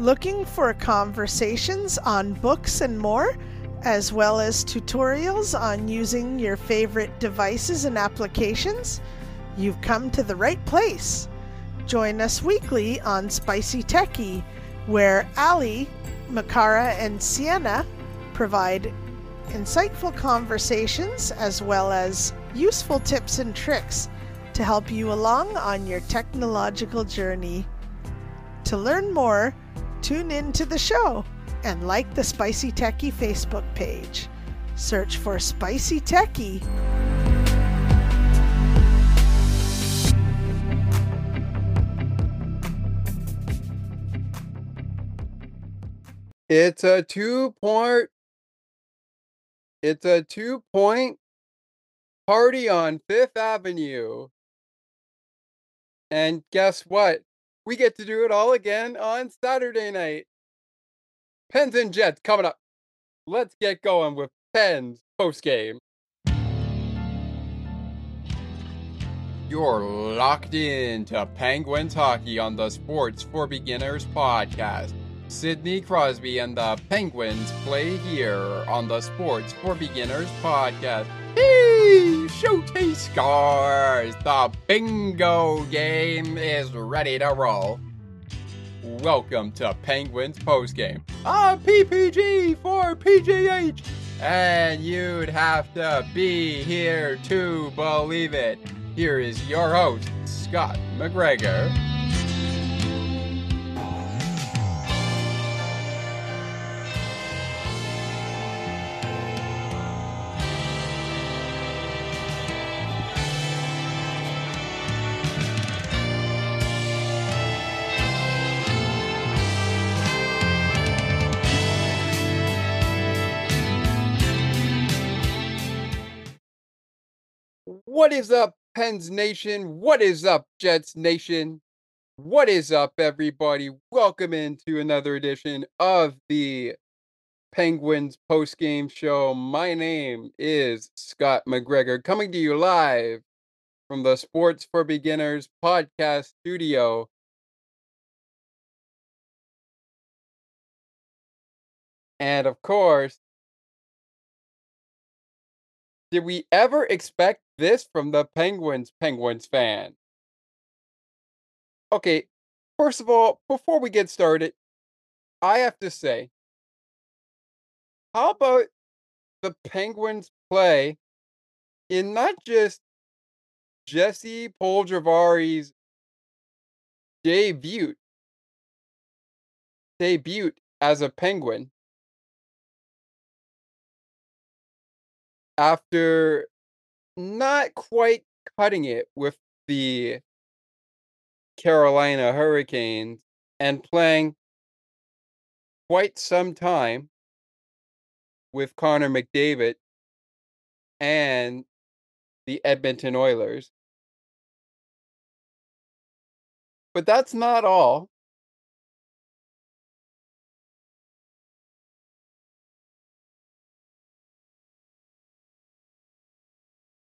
Looking for conversations on books and more, as well as tutorials on using your favorite devices and applications? You've come to the right place. Join us weekly on Spicy Techie, where Ali, Makara, and Sienna provide insightful conversations as well as useful tips and tricks to help you along on your technological journey. To learn more, tune in to the show and like the Spicy Techie Facebook page. Search for Spicy Techie. It's a two point. It's a two point party on Fifth Avenue. And guess what? We get to do it all again on Saturday night. Pens and Jets coming up. Let's get going with Pens post game. You're locked in to Penguins hockey on the Sports for Beginners podcast. Sidney Crosby and the Penguins play here on the Sports for Beginners podcast. Hey, Showcase scores! The bingo game is ready to roll. Welcome to Penguins postgame. A PPG for PGH! And you'd have to be here to believe it. Here is your host, Scott McGregor. What is up, Pens Nation? What is up, Jets Nation? What is up, everybody? Welcome into another edition of the Penguins post game show. My name is Scott McGregor, coming to you live from the Sports for Beginners podcast studio. And of course, did we ever expect this from the Penguins Penguins fan? Okay, first of all, before we get started, I have to say, how about the Penguins play in not just Jesse Puljujarvi's debut debut as a Penguin after not quite cutting it with the Carolina Hurricanes and playing quite some time with Connor McDavid and the Edmonton Oilers. But that's not all.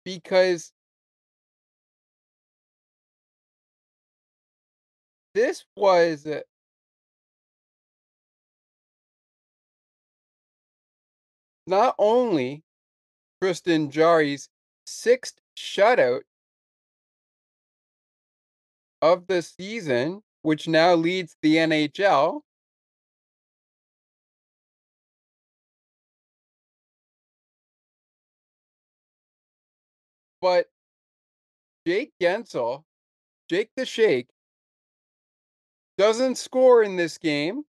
Because this was not only Tristan Jarry's sixth shutout of the season, which now leads the NHL. But Jake Guentzel, Jake the Shake, doesn't score in this game.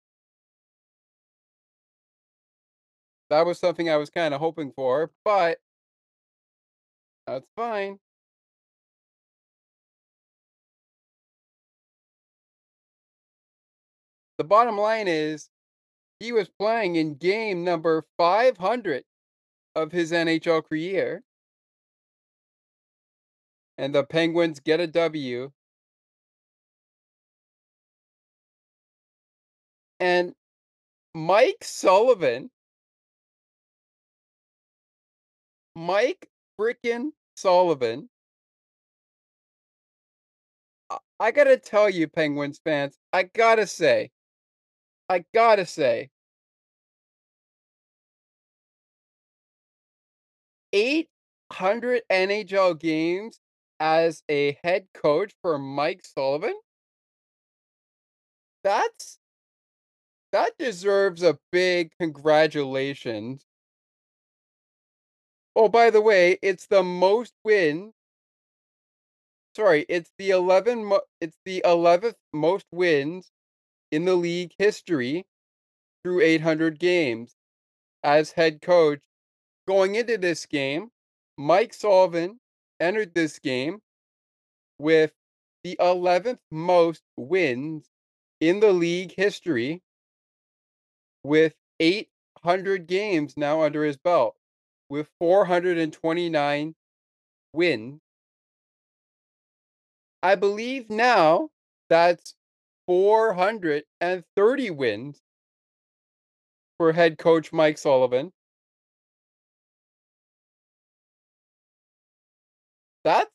That was something I was kind of hoping for, but that's fine. The bottom line is he was playing in game number 500 of his NHL career and the Penguins get a W. And Mike Sullivan, Mike freaking Sullivan. I gotta tell you, Penguins fans, I gotta say, I gotta say, 800 NHL games as a head coach for Mike Sullivan? That's that deserves a big congratulations. Oh, by the way, it's the most win Sorry, it's the 11 mo it's the 11th most wins in the league history through 800 games as head coach. Going into this game, Mike Sullivan entered this game with the 11th most wins in the league history with 800 games now under his belt with 429 wins. I believe now that's 430 wins for head coach Mike Sullivan. That's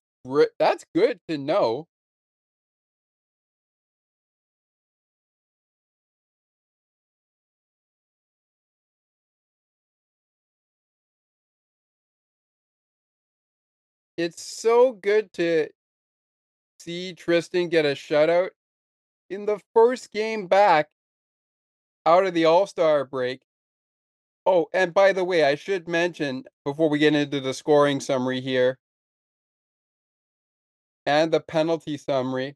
that's good to know. It's so good to see Tristan get a shutout in the first game back out of the All-Star break. Oh, and by the way, I should mention before we get into the scoring summary here and the penalty summary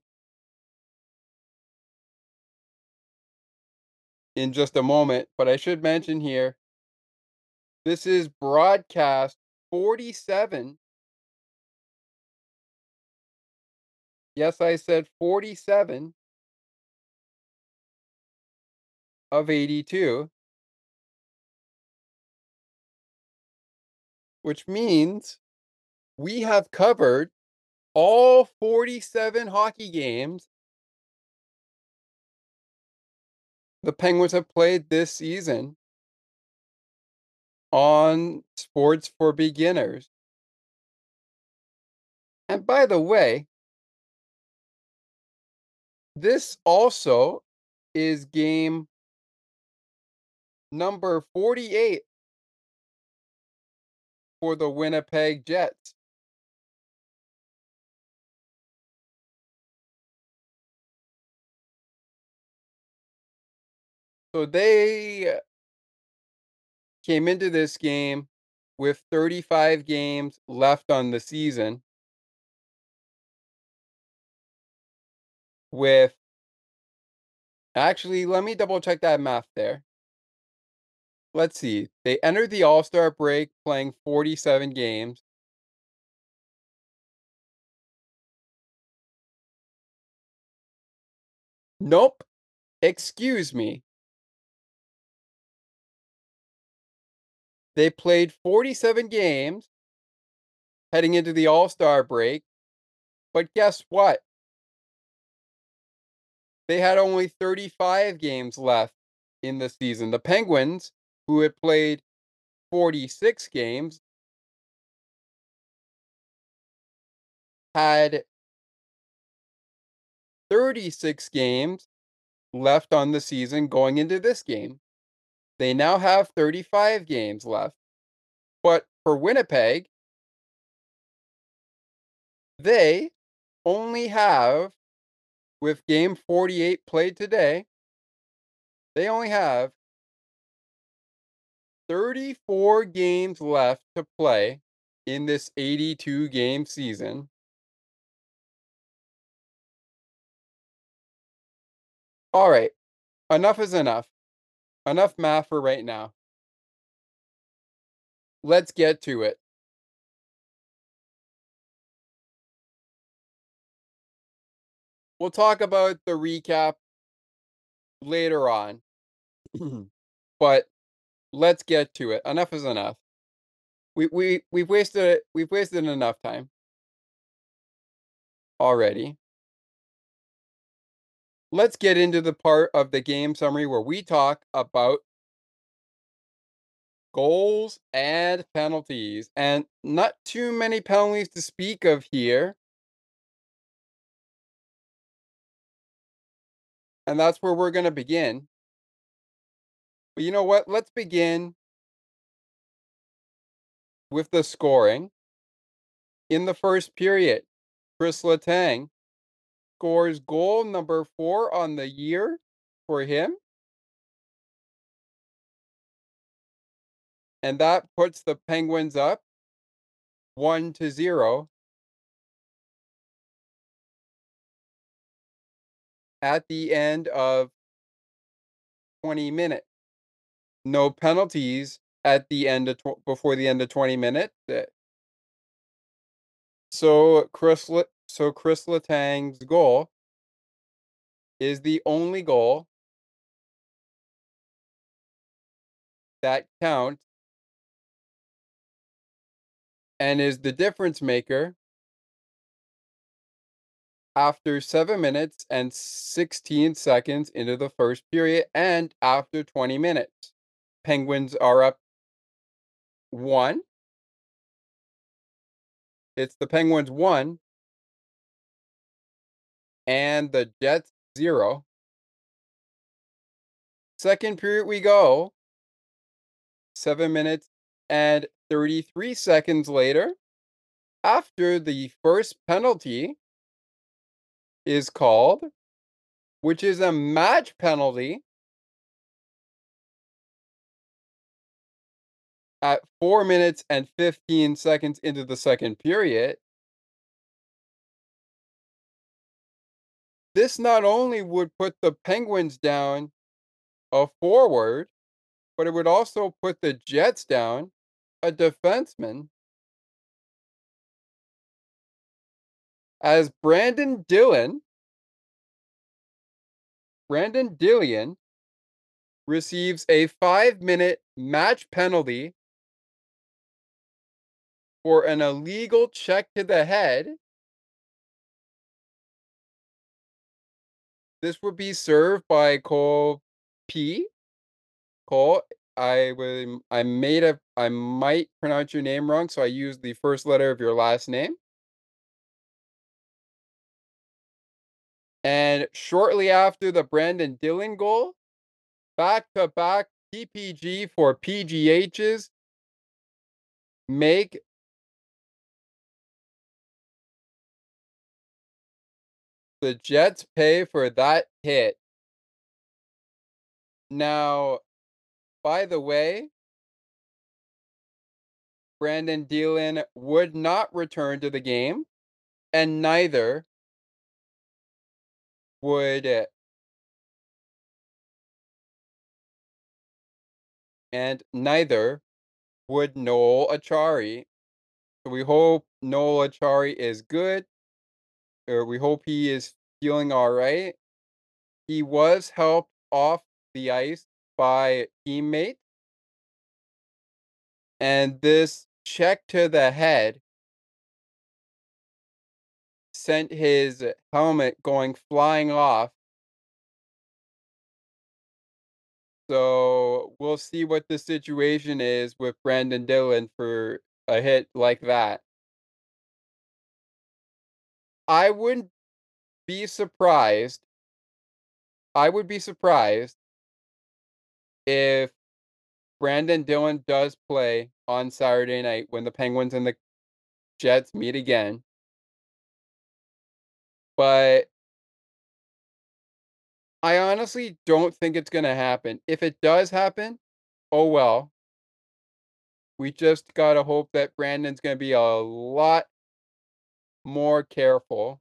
in just a moment, but I should mention here this is broadcast 47 Yes, I said 47 of 82. Which means we have covered all 47 hockey games the Penguins have played this season on Sports for Beginners. And by the way, this also is game number 48 for the Winnipeg Jets. So they came into this game with 35 games left on the season. with actually, let me double check that math there. Let's see. They entered the All Star break playing 47 games. Nope. Excuse me. They played 47 games heading into the All Star break. But guess what? they had only 35 games left in the season. The Penguins, who had played 46 games, had 36 games left on the season going into this game. They now have 35 games left. But for Winnipeg, they only have with game 48 played today, they only have 34 games left to play in this 82 game season. All right, enough is enough. Enough math for right now. Let's get to it. We'll talk about the recap later on. but let's get to it. Enough is enough. We we we've wasted we've wasted enough time already. Let's get into the part of the game summary where we talk about goals and penalties. And not too many penalties to speak of here. And that's where we're going to begin. But you know what? Let's begin with the scoring. In the first period, Chris Letang scores goal number four on the year for him. And that puts the Penguins up one to zero. At the end of 20 minutes. No penalties at the end of tw- before the end of 20 minutes. Uh, So Chris so Chris Letang's goal is the only goal that counts and is the difference maker after 7 minutes and 16 seconds into the first period and after 20 minutes. Penguins are up 1. It's the Penguins 1 and the Jets 0. Second period we go. 7 minutes and 33 seconds later after the first penalty is called, which is a match penalty at 4 minutes and 15 seconds into the second period. This not only would put the Penguins down a forward, but it would also put the Jets down a defenseman. As Brenden Dillon, Brenden Dillion receives a five minute match penalty for an illegal check to the head. This would be served by Cole P. Cole, I would um, I made a I might pronounce your name wrong, so I used the first letter of your last name. And shortly after the Brenden Dillon goal, back to back PPG for PGHs make the Jets pay for that hit. Now, by the way, Brenden Dillon would not return to the game, and neither would uh, and neither would Noel Acciari. We hope Noel Acciari is good, or we hope he is feeling all right. He was helped off the ice by teammate, and this check to the head sent his helmet going flying off. So we'll see what the situation is with Brenden Dillon for a hit like that. I wouldn't be surprised. I would be surprised if Brenden Dillon does play on Saturday night when the Penguins and the Jets meet again. But I honestly don't think it's going to happen. If it does happen, oh well. We just got to hope that Brenden's going to be a lot more careful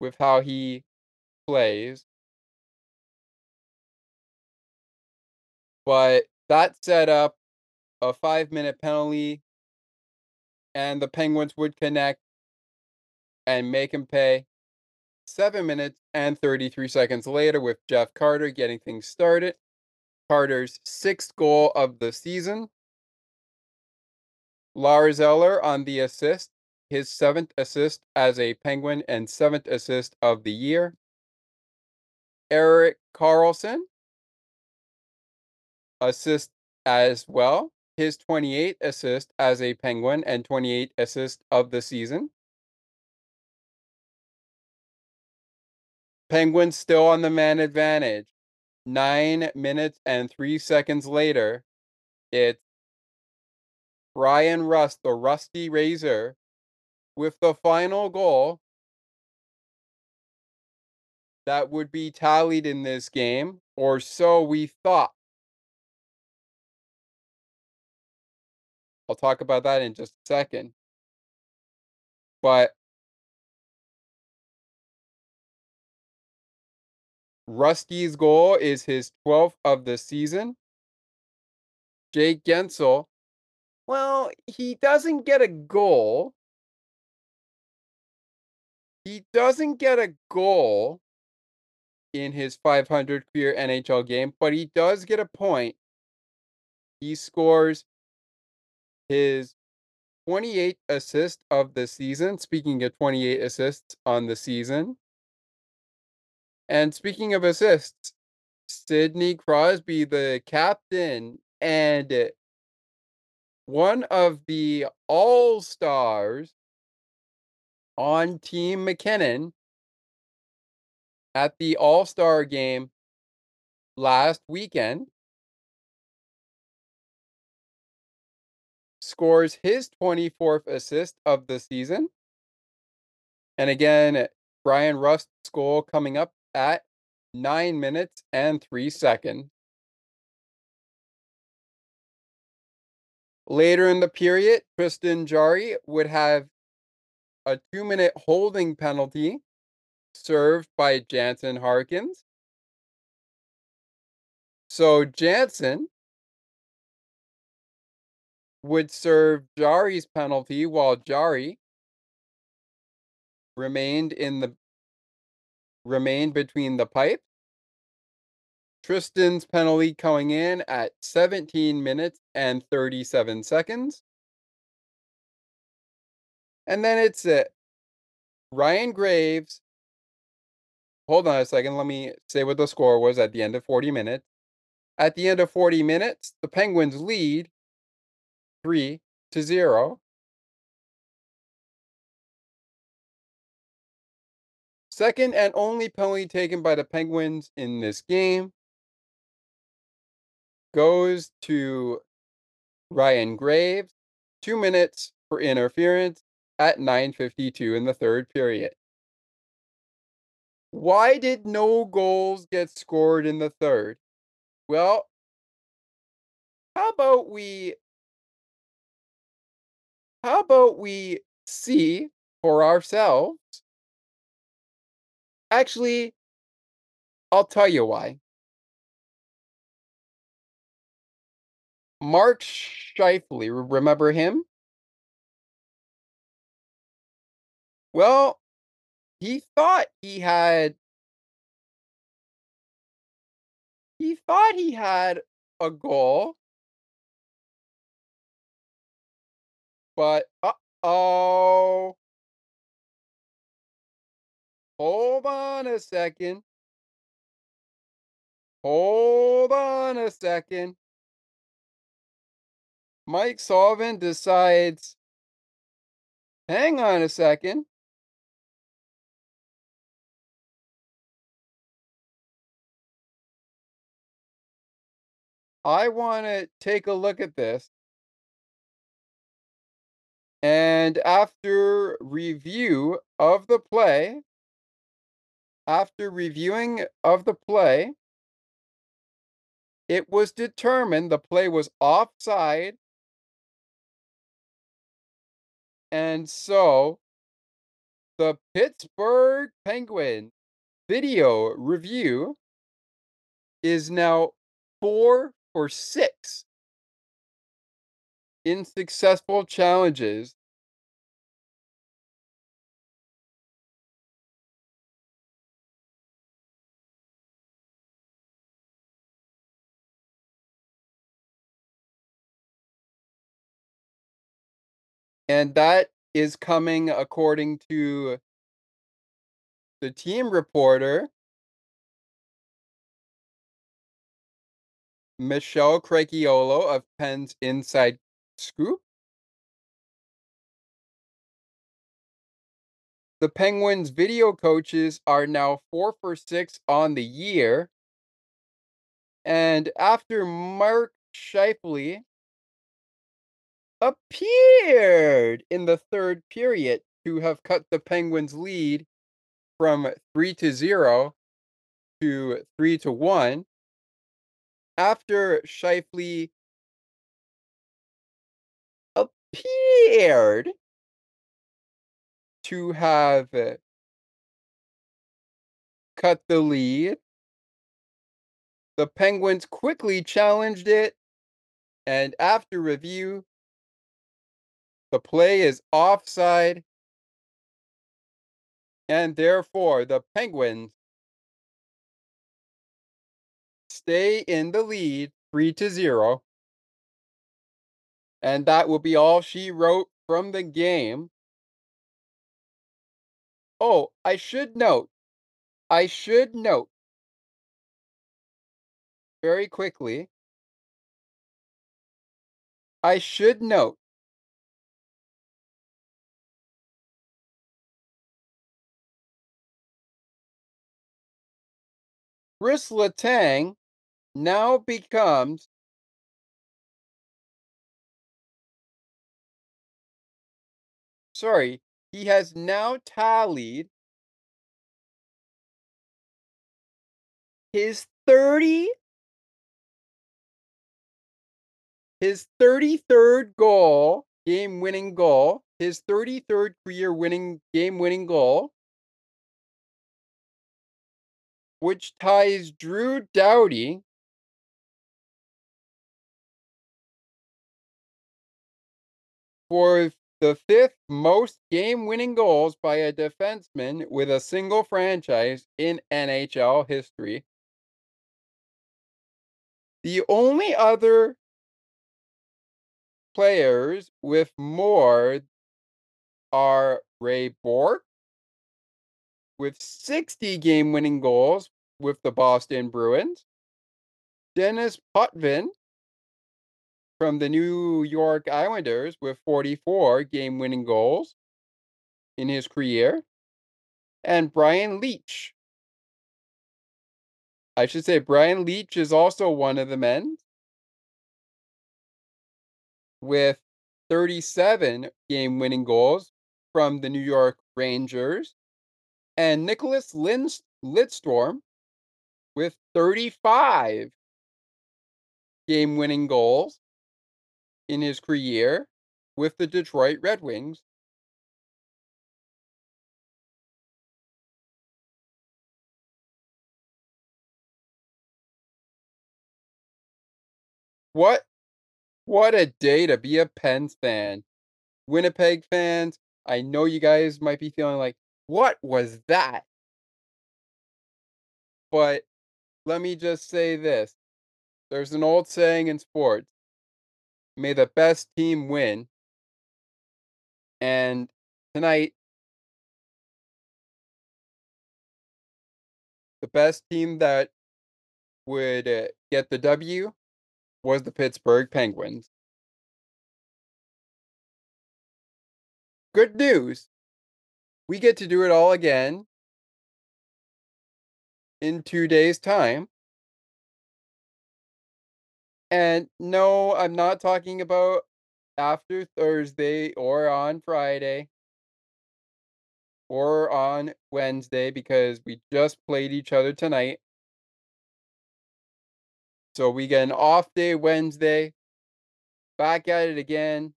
with how he plays. But that set up a five minute penalty, and the Penguins would connect and make him pay. Seven minutes and 33 seconds later, with Jeff Carter getting things started. Carter's sixth goal of the season. Lars Eller on the assist, his seventh assist as a Penguin and seventh assist of the year. Erik Karlsson, assist as well, his 28th assist as a Penguin and 28th assist of the season. Penguins still on the man advantage. nine minutes and three seconds later, it's Bryan Rust, the Rusty Razor, with the final goal that would be tallied in this game, or so we thought. I'll talk about that in just a second. But Rusty's goal is his 12th of the season. Jake Guentzel, well, he doesn't get a goal. He doesn't get a goal in his 500 career NHL game, but he does get a point. He scores his 28th assist of the season. Speaking of 28 assists on the season. And speaking of assists, Sidney Crosby, the captain and one of the all stars on Team McKinnon at the All Star game last weekend, scores his 24th assist of the season. And again, Bryan Rust's goal coming up at 9 minutes and 3 seconds. Later in the period, Tristan Jarry would have a two minute holding penalty served by Jansen Harkins. So Jansen would serve Jarry's penalty while Jarry remained in the remained between the pipe. Tristan's penalty coming in at 17 minutes and 37 seconds. And then it's it. Ryan Graves. Hold on a second. Let me say what the score was at the end of 40 minutes. At the end of 40 minutes, the Penguins lead 3 to 0. Second and only penalty taken by the Penguins in this game goes to Ryan Graves. Two minutes for interference at 9.52 in the third period. Why did no goals get scored in the third? Well, how about we how about we see for ourselves? Actually, I'll tell you why. Mark Scheifele, remember him? Well, he thought he had he thought he had a goal. But uh-oh. Hold on a second. Hold on a second. Mike Sullivan decides, hang on a second. I want to take a look at this. And after review of the play, after reviewing of the play, it was determined the play was offside and so the Pittsburgh Penguin video review is now four for six in successful challenges. And that is coming according to the team reporter, Michelle Crechiolo of Pens Inside Scoop. The Penguins video coaches are now four for six on the year. And after Mark Scheifele appeared in the third period to have cut the Penguins' lead from 3 to 0 to 3 to 1, after Scheifele appeared to have cut the lead. The Penguins quickly challenged it, and after review, the play is offside, and therefore the Penguins stay in the lead 3 to 0. And that will be all she wrote from the game. Oh, I should note, I should note very quickly, I should note Chris Letang now becomes sorry, he has now tallied his 30 his 33rd goal, game-winning goal, his 33rd career winning game-winning goal, which ties Drew Doughty for the fifth most game-winning goals by a defenseman with a single franchise in NHL history. The only other players with more are Ray Bourque with 60 game winning goals with the Boston Bruins, Denis Potvin from the New York Islanders with 44 game winning goals in his career, and Brian Leetch. I should say Brian Leetch is also one of the men with 37 game winning goals from the New York Rangers, and Nicklas Lind- Lidstrom with 35 game winning goals in his career with the Detroit Red Wings. What what a day to be a Pens fan. Winnipeg fans, I know you guys might be feeling like, what was that? But let me just say this there's an old saying in sports may the best team win. And tonight, the best team that would uh, get the W was the Pittsburgh Penguins. Good news. We get to do it all again in two days' time. And no, I'm not talking about after Thursday or on Friday or on Wednesday because we just played each other tonight. So we get an off day Wednesday, back at it again.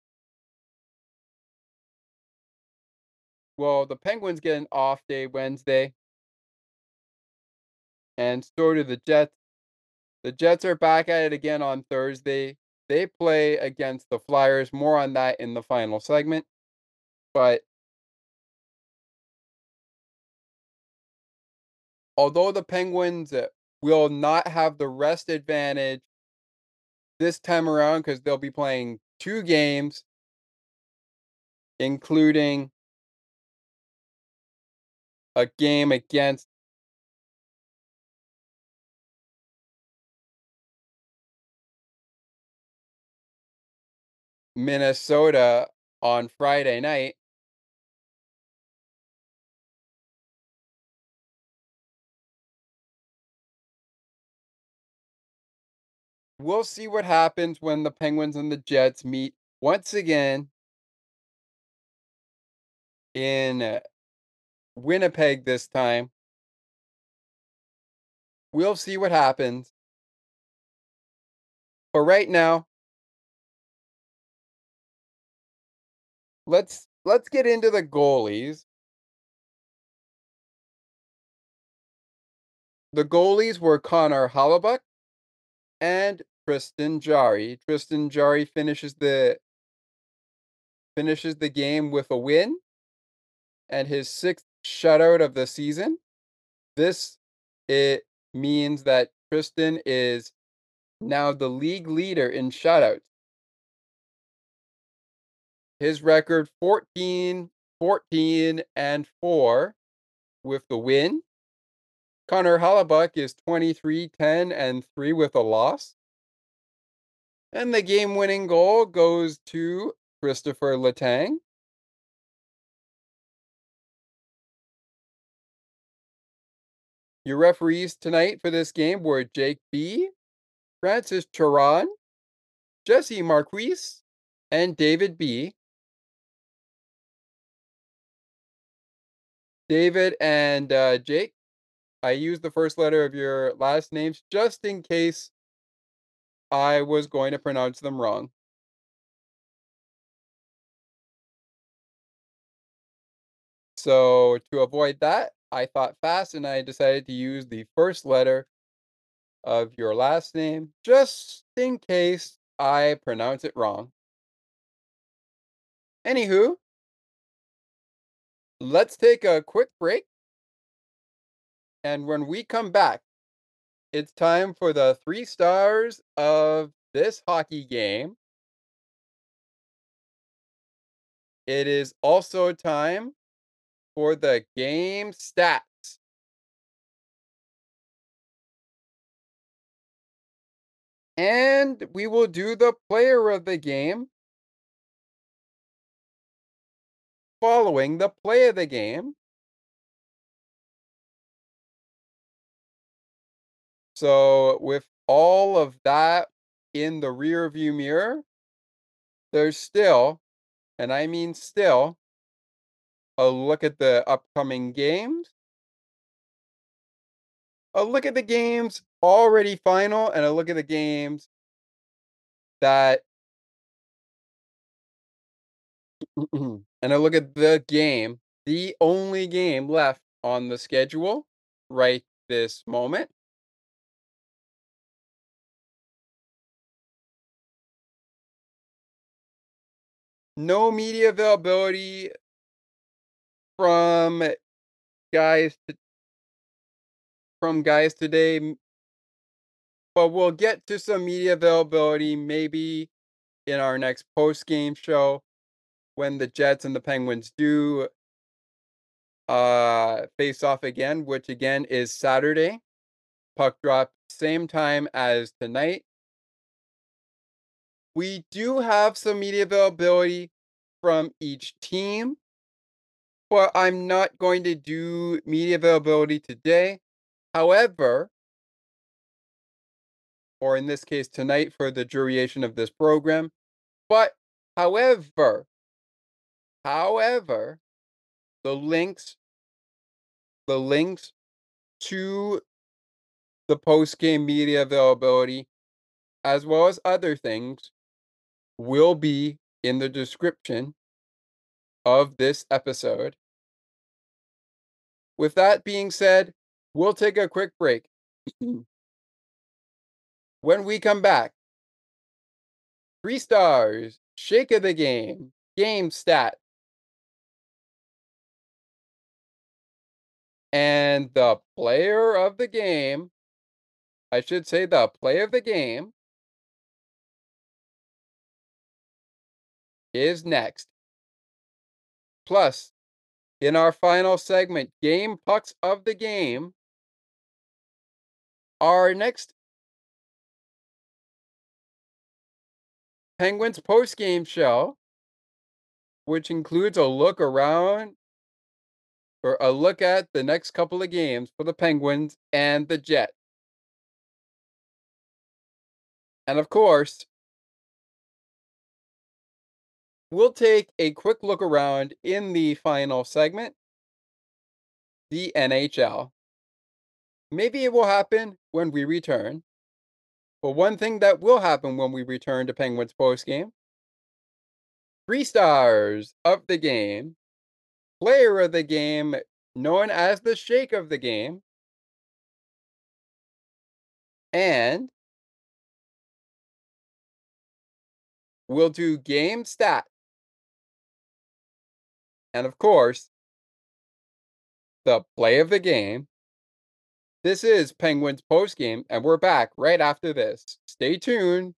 Well, the Penguins get an off day Wednesday. And so do the Jets. The Jets are back at it again on Thursday. They play against the Flyers. More on that in the final segment. But although the Penguins uh, will not have the rest advantage this time around because they'll be playing two games, including a game against Minnesota on Friday night. we'll see what happens when the Penguins and the Jets meet once again in Winnipeg this time. We'll see what happens. But right now, let's let's get into the goalies. The goalies were Connor Hellebuyck and Tristan Jarry. Tristan Jarry finishes the finishes the game with a win and his sixth shutout of the season. This it means that Tristan is now the league leader in shutouts. His record 14, 14, and 4 with the win. Connor Hellebuyck is 23, 10, and 3 with a loss. And the game winning goal goes to Kristopher Letang. Your referees tonight for this game were Jake B., Francis Turan, Jesse Marquis, and David B. David and uh, Jake, I used the first letter of your last names just in case I was going to pronounce them wrong. So to avoid that, I thought fast and I decided to use the first letter of your last name just in case I pronounce it wrong. Anywho, let's take a quick break. And when we come back, it's time for the three stars of this hockey game. It is also time for the game stats. And we will do the player of the game following the play of the game. So, with all of that in the rear view mirror, there's still, and I mean still, a look at the upcoming games, a look at the games already final, and a look at the games that and I look at the game, the only game left on the schedule right this moment. No media availability from guys to, from guys today, but we'll get to some media availability maybe in our next post game show when the Jets and the Penguins do uh face off again, which again is Saturday. Puck drop same time as tonight. We do have some media availability from each team, but I'm not going to do media availability today. However, or in this case tonight for the duration of this program, but however, However, the links the links to the post-game media availability as well as other things will be in the description of this episode. With that being said, we'll take a quick break. when we come back, three stars, shake of the game, game stat, And the player of the game, I should say the play of the game, is next. Plus, in our final segment, Game Pucks of the Game, our next Penguins post game show, which includes a look around for a look at the next couple of games for the Penguins and the Jets. And of course, we'll take a quick look around in the final segment the NHL. Maybe it will happen when we return. But one thing that will happen when we return to Penguins post game three stars of the game, player of the game, known as the shake of the game, and we'll do game stat. And of course, the play of the game. This is Penguins post game, and we're back right after this. Stay tuned.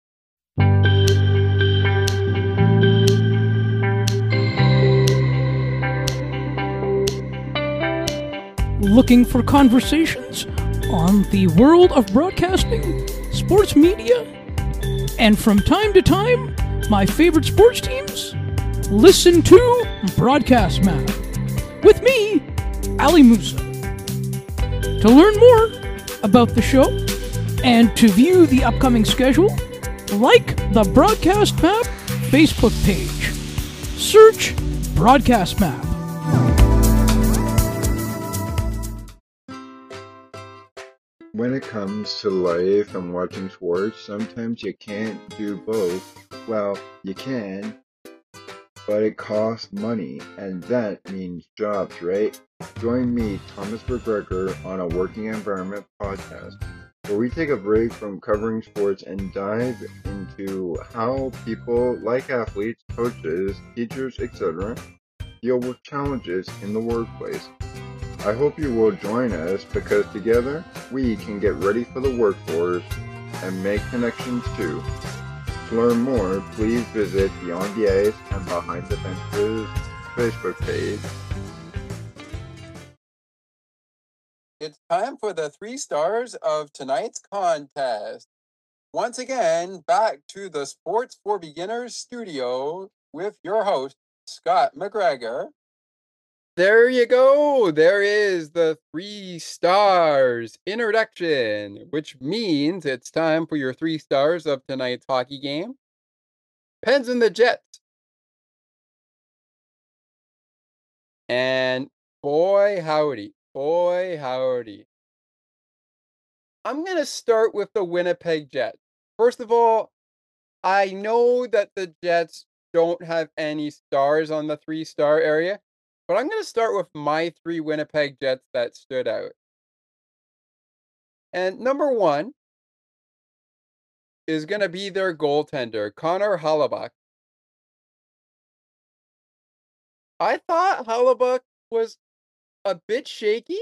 Looking for conversations on the world of broadcasting, sports media, and from time to time, my favorite sports teams? Listen to Broadcast Map with me, Ali Musa. To learn more about the show and to view the upcoming schedule, like the Broadcast Map Facebook page. Search Broadcast Map. When it comes to life and watching sports, sometimes you can't do both. Well, you can, but it costs money, and that means jobs, right? Join me, Thomas McGregor, on a Working Environment podcast, where we take a break from covering sports and dive into how people like athletes, coaches, teachers, etc., deal with challenges in the workplace. I hope you will join us because together we can get ready for the workforce and make connections too. To learn more, please visit Beyond the Ice and Behind the Fences Facebook page. It's time for the three stars of tonight's contest. Once again, back to the Sports for Beginners studio with your host, Scott McGregor. There you go. There is the three stars introduction, which means it's time for your three stars of tonight's hockey game. Pens and the Jets. And boy, howdy, boy, howdy. I'm going to start with the Winnipeg Jets. First of all, I know that the Jets don't have any stars on the three star area, but I'm going to start with my three Winnipeg Jets that stood out. And number one is going to be their goaltender, Connor Hellebuyck. I thought Hellebuyck was a bit shaky,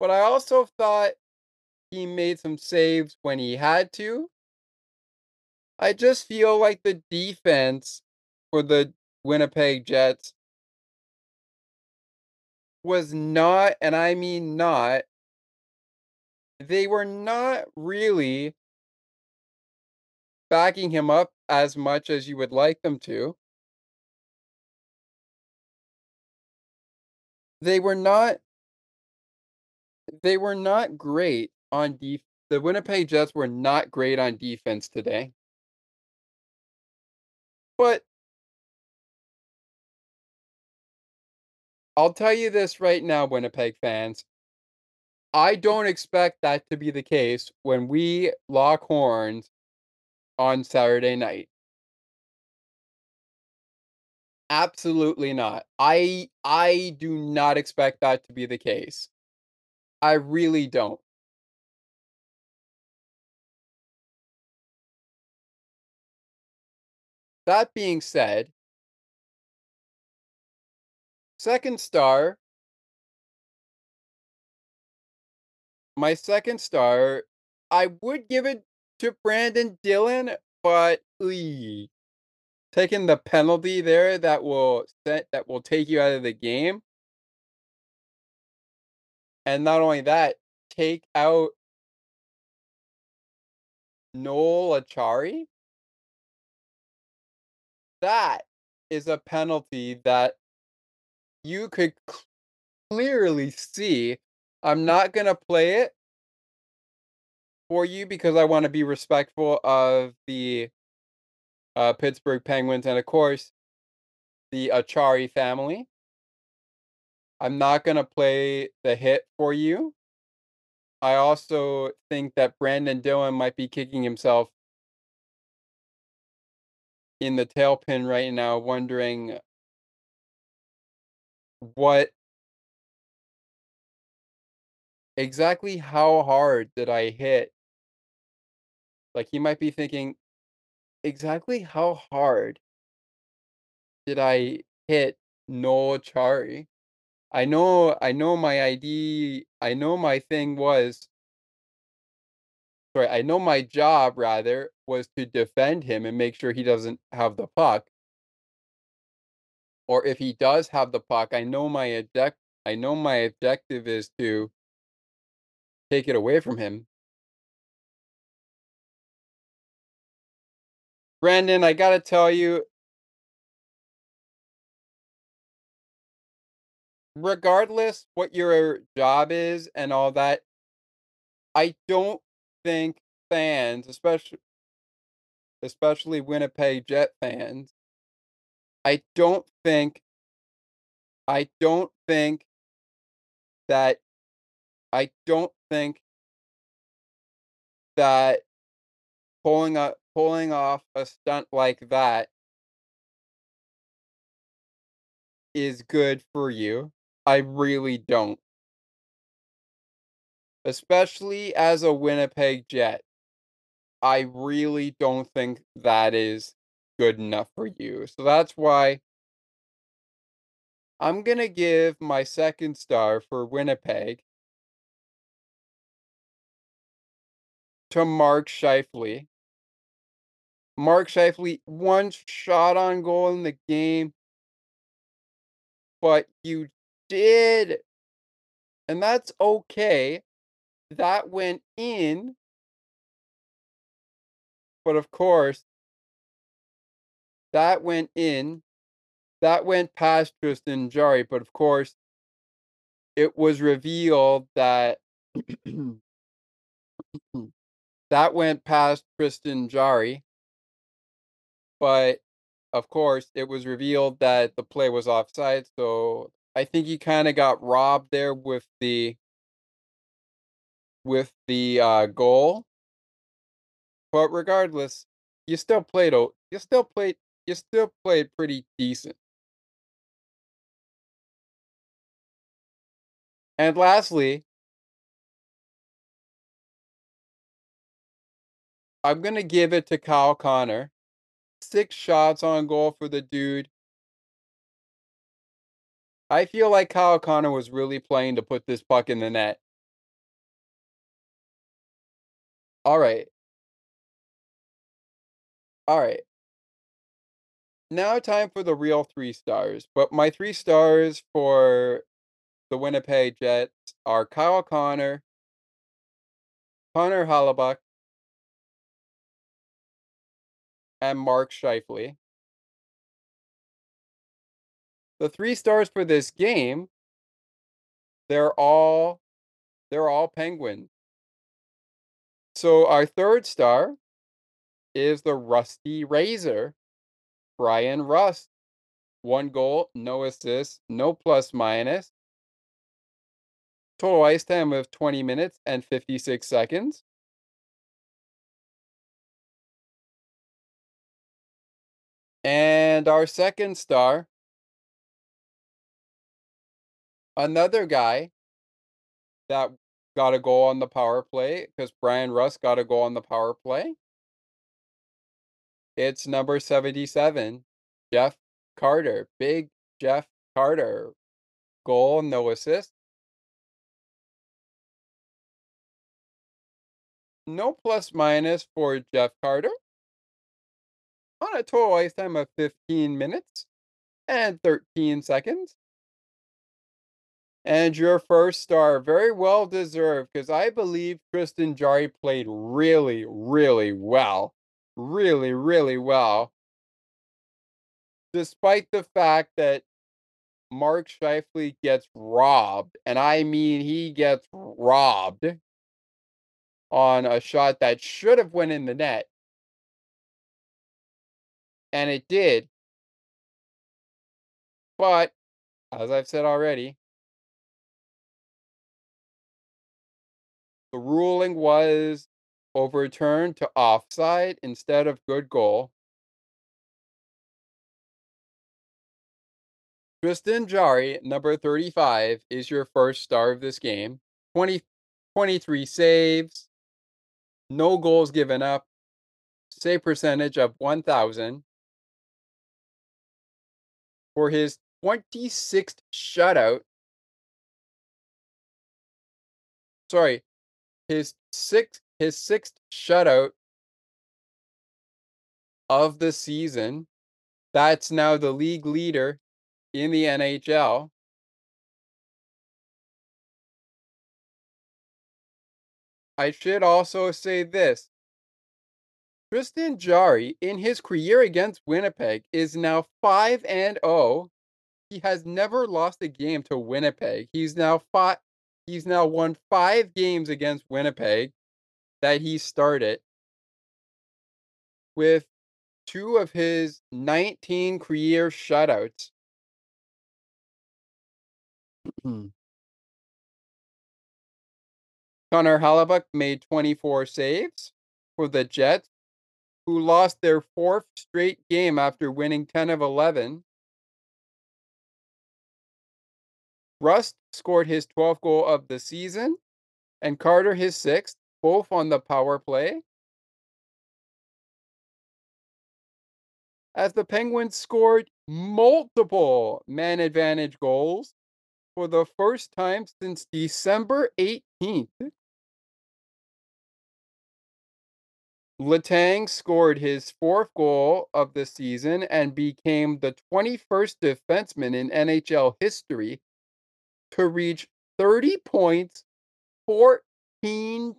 but I also thought he made some saves when he had to. I just feel like the defense for the Winnipeg Jets was not, and I mean not, they were not really backing him up as much as you would like them to. They were not they were not great on def- the Winnipeg Jets were not great on defense today. But I'll tell you this right now, Winnipeg fans. I don't expect that to be the case when we lock horns on Saturday night. Absolutely not. I I do not expect that to be the case. I really don't. That being said, second star my second star, I would give it to Brenden Dillon, but ee, taking the penalty there that will set that will take you out of the game. And not only that, take out Noel Acciari. That is a penalty that you could clearly see. I'm not going to play it for you because I want to be respectful of the uh, Pittsburgh Penguins and, of course, the Acciari family. I'm not going to play the hit for you. I also think that Brenden Dillon might be kicking himself in the tailpin right now, wondering what exactly how hard did I hit? Like he might be thinking, exactly how hard did I hit Noel Acciari? I know I know my ID I know my thing was sorry, I know my job rather was to defend him and make sure he doesn't have the puck. Or if he does have the puck, I know my object I know my objective is to take it away from him. Brenden, I got to tell you regardless what your job is and all that, I don't think fans, especially especially Winnipeg Jet fans, I don't think I don't think that I don't think that pulling up pulling off a stunt like that is good for you. I really don't. Especially as a Winnipeg Jet. I really don't think that is good enough for you. So that's why I'm going to give my second star for Winnipeg to Mark Scheifele. Mark Scheifele, one shot on goal in the game, but you did. And that's okay. That went in. But of course, that went in. That went past Tristan Jarry, But of course, it was revealed that that went past Tristan Jarry. But of course, it was revealed that the play was offside. So I think he kind of got robbed there with the with the uh, goal. But regardless, you still played. You still played. You still played pretty decent. And lastly, I'm gonna give it to Kyle Connor. Six shots on goal for the dude. I feel like Kyle Connor was really playing to put this puck in the net. All right. All right. Now time for the real three stars. But my three stars for the Winnipeg Jets are Kyle Connor, Connor Hellebuyck, and Mark Scheifele. The three stars for this game, they're all they're all penguins. So our third star is the Rusty Razor, Bryan Rust. One goal, no assists, no plus minus. Total ice time of 20 minutes and 56 seconds. And our second star, another guy that got a goal on the power play because Bryan Rust got a goal on the power play. It's number 77, Jeff Carter. Big Jeff Carter. Goal, no assist. No plus minus for Jeff Carter. On a total ice time of 15 minutes and 13 seconds. And your first star, very well deserved, because I believe Tristan Jarry played really, really well. Really, really well. Despite the fact that Mark Scheifele gets robbed, and I mean he gets robbed. on a shot that should have went in the net. And it did. But as I've said already, the ruling was overturned to offside instead of good goal. Tristan Jarry, number 35, is your first star of this game. 20, 23 saves, no goals given up, save percentage of 1,000. For his 26th shutout, sorry, his sixth his sixth shutout of the season. That's now the league leader in the NHL. I should also say this. Tristan Jarry, in his career against Winnipeg, is now 5 and 0. He has never lost a game to Winnipeg. He's now five he's now won 5 games against Winnipeg that he started with two of his 19 career shutouts. Mm. Connor Hellebuyck made 24 saves for the Jets, who lost their fourth straight game after winning 10 of 11. Rust scored his 12th goal of the season, and Carter his sixth, both on the power play. As the Penguins scored multiple man advantage goals for the first time since December 18th. Letang scored his fourth goal of the season and became the 21st defenseman in NHL history to reach 30 points 14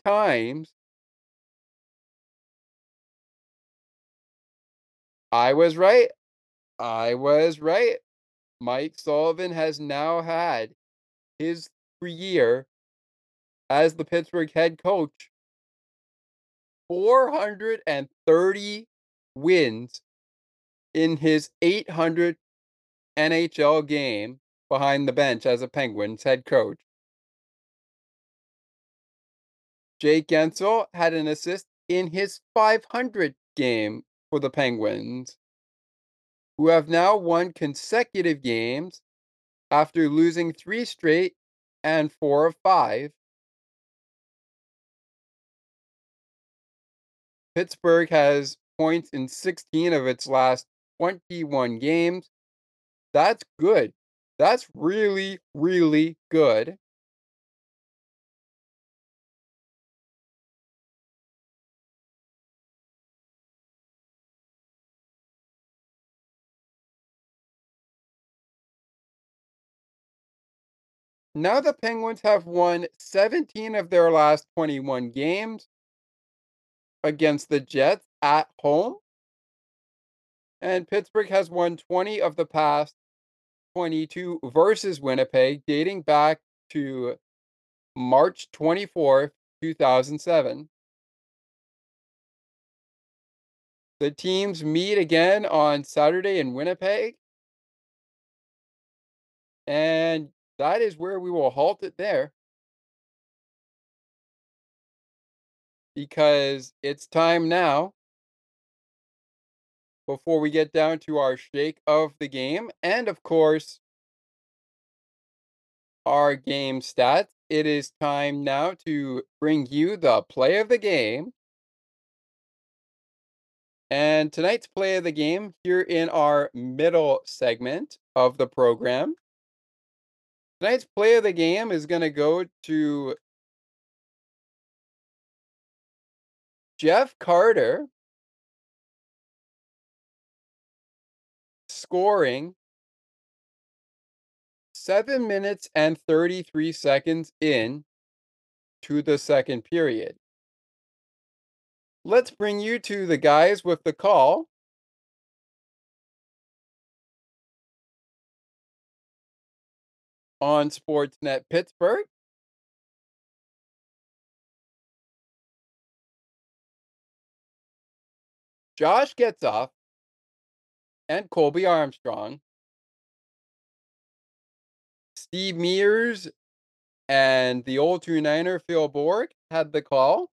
times. I was right. I was right. Mike Sullivan has now had his year as the Pittsburgh head coach 430 wins in his 800 NHL game behind the bench as a Penguins head coach. Jake Guentzel had an assist in his 500 game for the Penguins who have now won consecutive games after losing three straight and four of five. Pittsburgh has points in 16 of its last 21 games. That's good. That's really, really good. Now the Penguins have won 17 of their last 21 games against the Jets at home. And Pittsburgh has won 20 of the past 22 versus Winnipeg, dating back to March 24th, 2007. The teams meet again on Saturday in Winnipeg. And that is where we will halt it there. Because it's time now, before we get down to our shake of the game, and of course, our game stats. It is time now to bring you the play of the game. And tonight's play of the game here in our middle segment of the program Tonight's play of the game is going to go to Jeff Carter scoring 7 minutes and 33 seconds in to the second period. Let's bring you to the guys with the call. on Sportsnet Pittsburgh. Josh Getzoff and Colby Armstrong. Steve Mears and the old 29er Phil Bourque had the call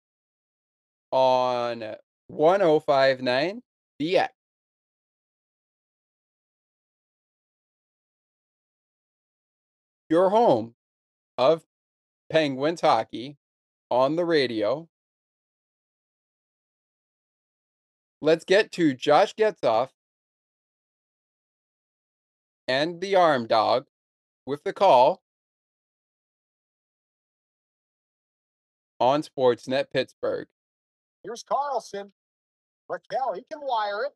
on 1059 BX. Your home of Penguins hockey on the radio. Let's get to Josh Getzoff and the arm dog with the call on Sportsnet Pittsburgh. Here's Karlsson. Rakell, he can wire it.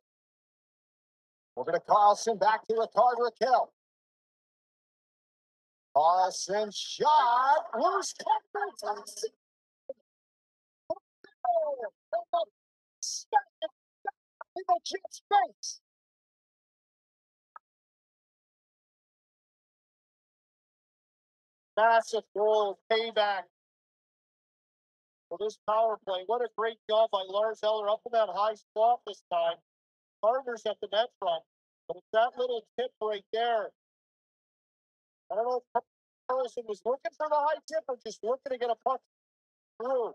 We're going to Karlsson, back to Rickard Rakell. Karlsson shot. Where's Karlsson? In the Jets' face. Massive goal, payback for this power play. What a great job by Lars Eller up in that high spot this time. Partners at the net front. But it's that little tip right there. I don't know if Karlsson was looking for the high tip or just looking to get a puck through.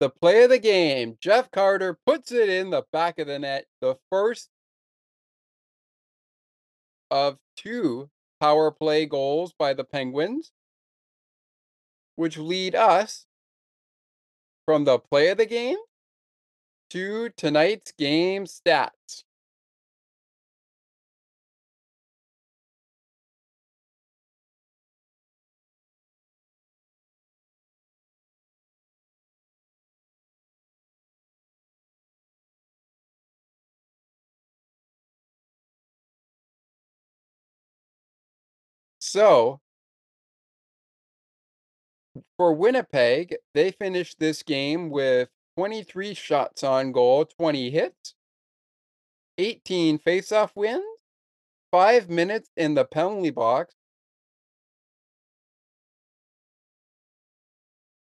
The play of the game, Jeff Carter puts it in the back of the net. The first of two power play goals by the Penguins, which lead us from the play of the game to tonight's game stats. So, for Winnipeg, they finished this game with 23 shots on goal, 20 hits, 18 faceoff wins, 5 minutes in the penalty box,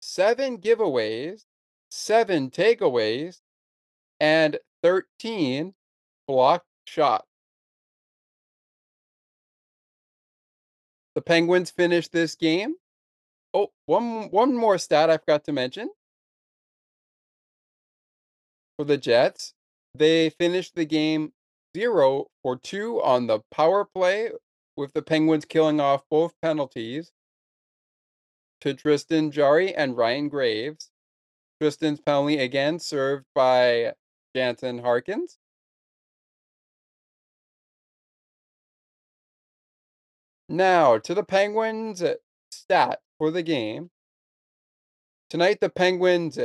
7 giveaways, 7 takeaways, and 13 blocked shots. The Penguins finished this game. Oh, one one more stat I forgot to mention. For the Jets, they finished the game 0 for 2 on the power play with the Penguins killing off both penalties to Tristan Jarry and Ryan Graves. Tristan's penalty again served by Jansen Harkins. Now, to the Penguins stat for the game. Tonight, the Penguins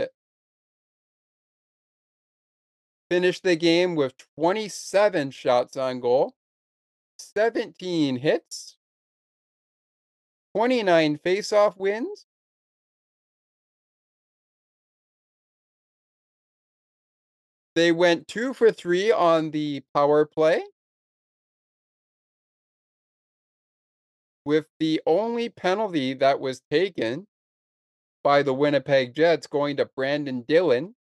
finished the game with 27 shots on goal, 17 hits, 29 faceoff wins, They went two for three on the power play. With the only penalty that was taken by the Winnipeg Jets going to Brenden Dillon.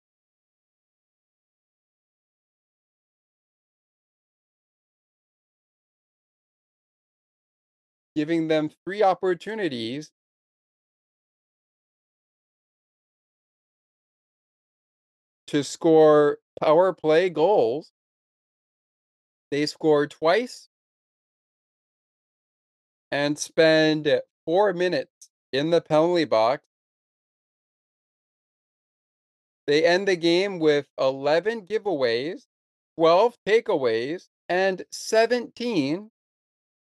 Giving them three opportunities to score power play goals. They scored twice and spend four minutes in the penalty box. They end the game with 11 giveaways, 12 takeaways, and 17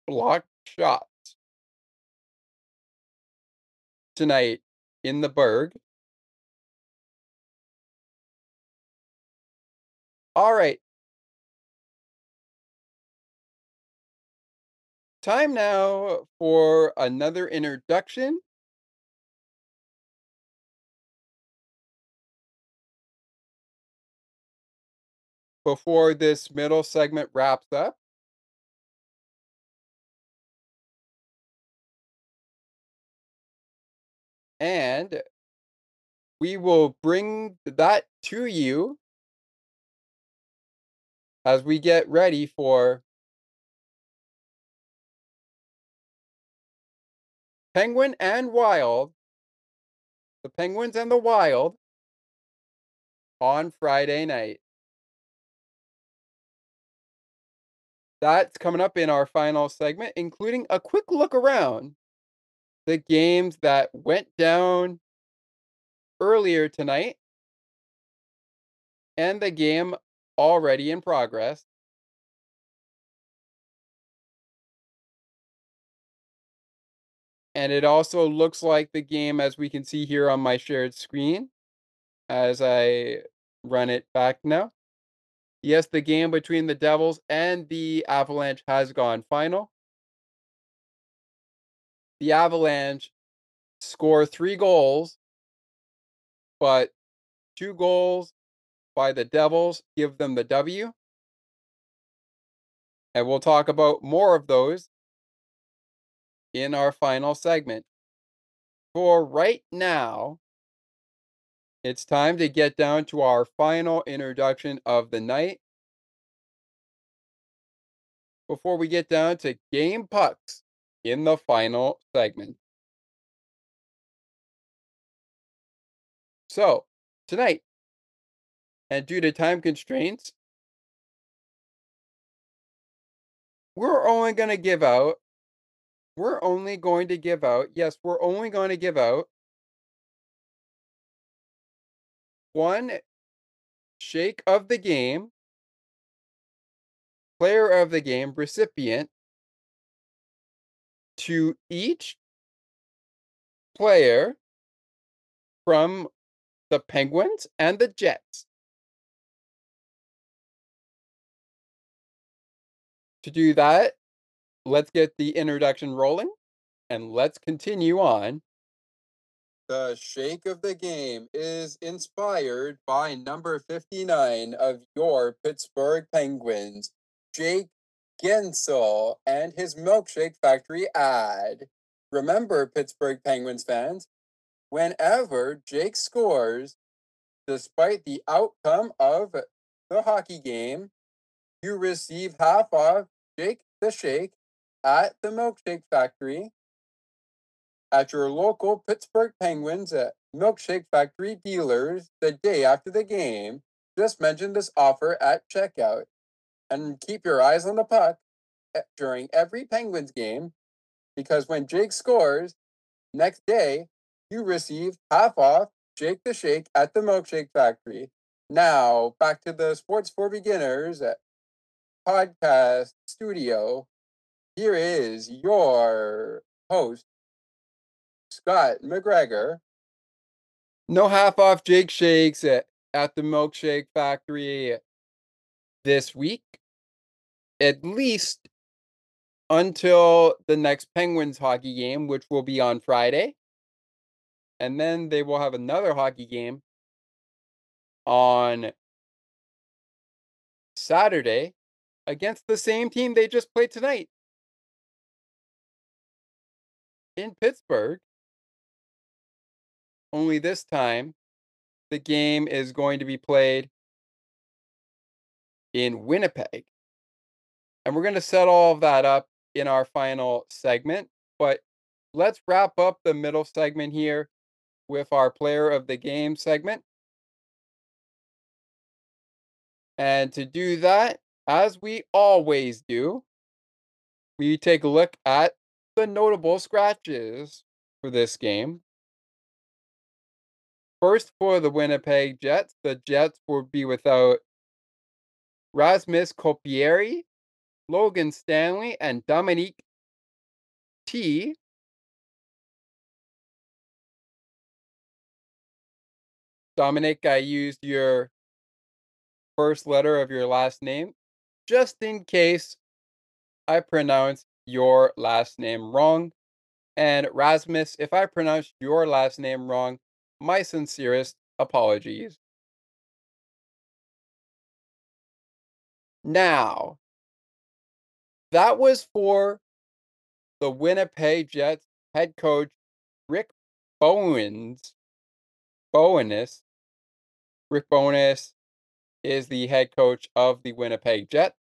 blocked shots. Tonight in the Burgh. All right, Time now for another introduction. Before this middle segment wraps up. And we will bring that to you as we get ready for Penguin and Wild, the Penguins and the Wild on Friday night. That's coming up in our final segment, including a quick look around the games that went down earlier tonight and the game already in progress. And it also looks like the game, as we can see here on my shared screen, as I run it back now. Yes, the game between the Devils and the Avalanche has gone final. The Avalanche score three goals, but two goals by the Devils give them the W. And we'll talk about more of those in our final segment. For right now, it's time to get down to our final introduction of the night. Before we get down to game pucks in the final segment. So, tonight, and due to time constraints, we're only going to give out we're only going to give out, yes, we're only going to give out one shake of the game, player of the game recipient to each player from the Penguins and the Jets. To do that, let's get the introduction rolling and let's continue on. The shake of the game is inspired by number 59 of your Pittsburgh Penguins, Jake Guentzel, and his Milkshake Factory ad. Remember, Pittsburgh Penguins fans, whenever Jake scores, despite the outcome of the hockey game, you receive half off Jake the Shake at the Milkshake Factory at your local Pittsburgh Penguins at Milkshake Factory dealers the day after the game. Just mention this offer at checkout and keep your eyes on the puck eh, during every Penguins game because when Jake scores, next day you receive half off Jake the Shake at the Milkshake Factory. Now, back to the Sports for Beginners eh, podcast studio here is your host, Scott McGregor. No half off Jake Shakes at, at the Milkshake Factory this week, at least until the next Penguins hockey game, which will be on Friday. And then they will have another hockey game on Saturday against the same team they just played tonight, in Pittsburgh. Only this time, the game is going to be played in Winnipeg. And we're going to set all of that up in our final segment. But let's wrap up the middle segment here with our player of the game segment. And to do that, as we always do, we take a look at the notable scratches for this game. First, for the Winnipeg Jets, the Jets will be without Rasmus Kupari, Logan Stanley, and Dominique T. Dominic, I used your first letter of your last name just in case I pronounce your last name wrong. And Rasmus, if I pronounced your last name wrong, my sincerest apologies. Now, that was for the Winnipeg Jets head coach Rick Bowens Bowness. Rick Bowness is the head coach of the Winnipeg Jets.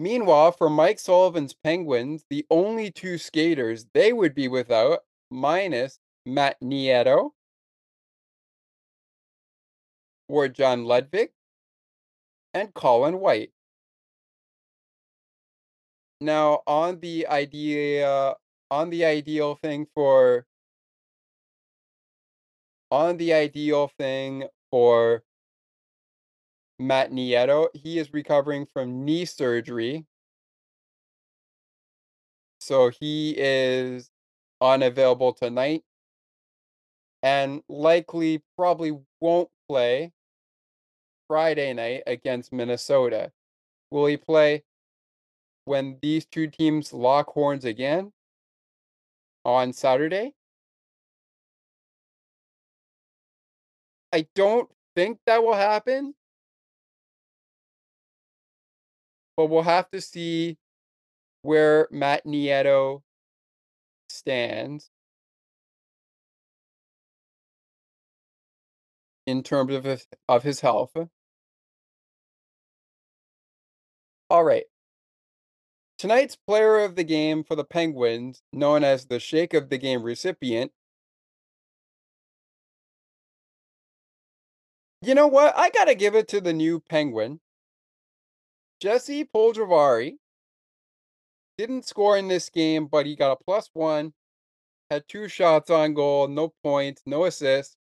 Meanwhile, for Mike Sullivan's Penguins, the only two skaters they would be without, minus Matt Nieto, were John Ludvig and Colin White. Now, on the idea, on the ideal thing for, on the ideal thing for Matt Nieto. He is recovering from knee surgery. So he is unavailable tonight and likely probably won't play Friday night against Minnesota. Will he play when these two teams lock horns again on Saturday? I don't think that will happen. But we'll have to see where Matt Nieto stands in terms of his, of his health. All right. Tonight's player of the game for the Penguins, known as the Shake of the Game recipient. You know what? I got to give it to the new Penguin. Jesse Puljujarvi didn't score in this game, but he got a plus one, had two shots on goal, no points, no assists.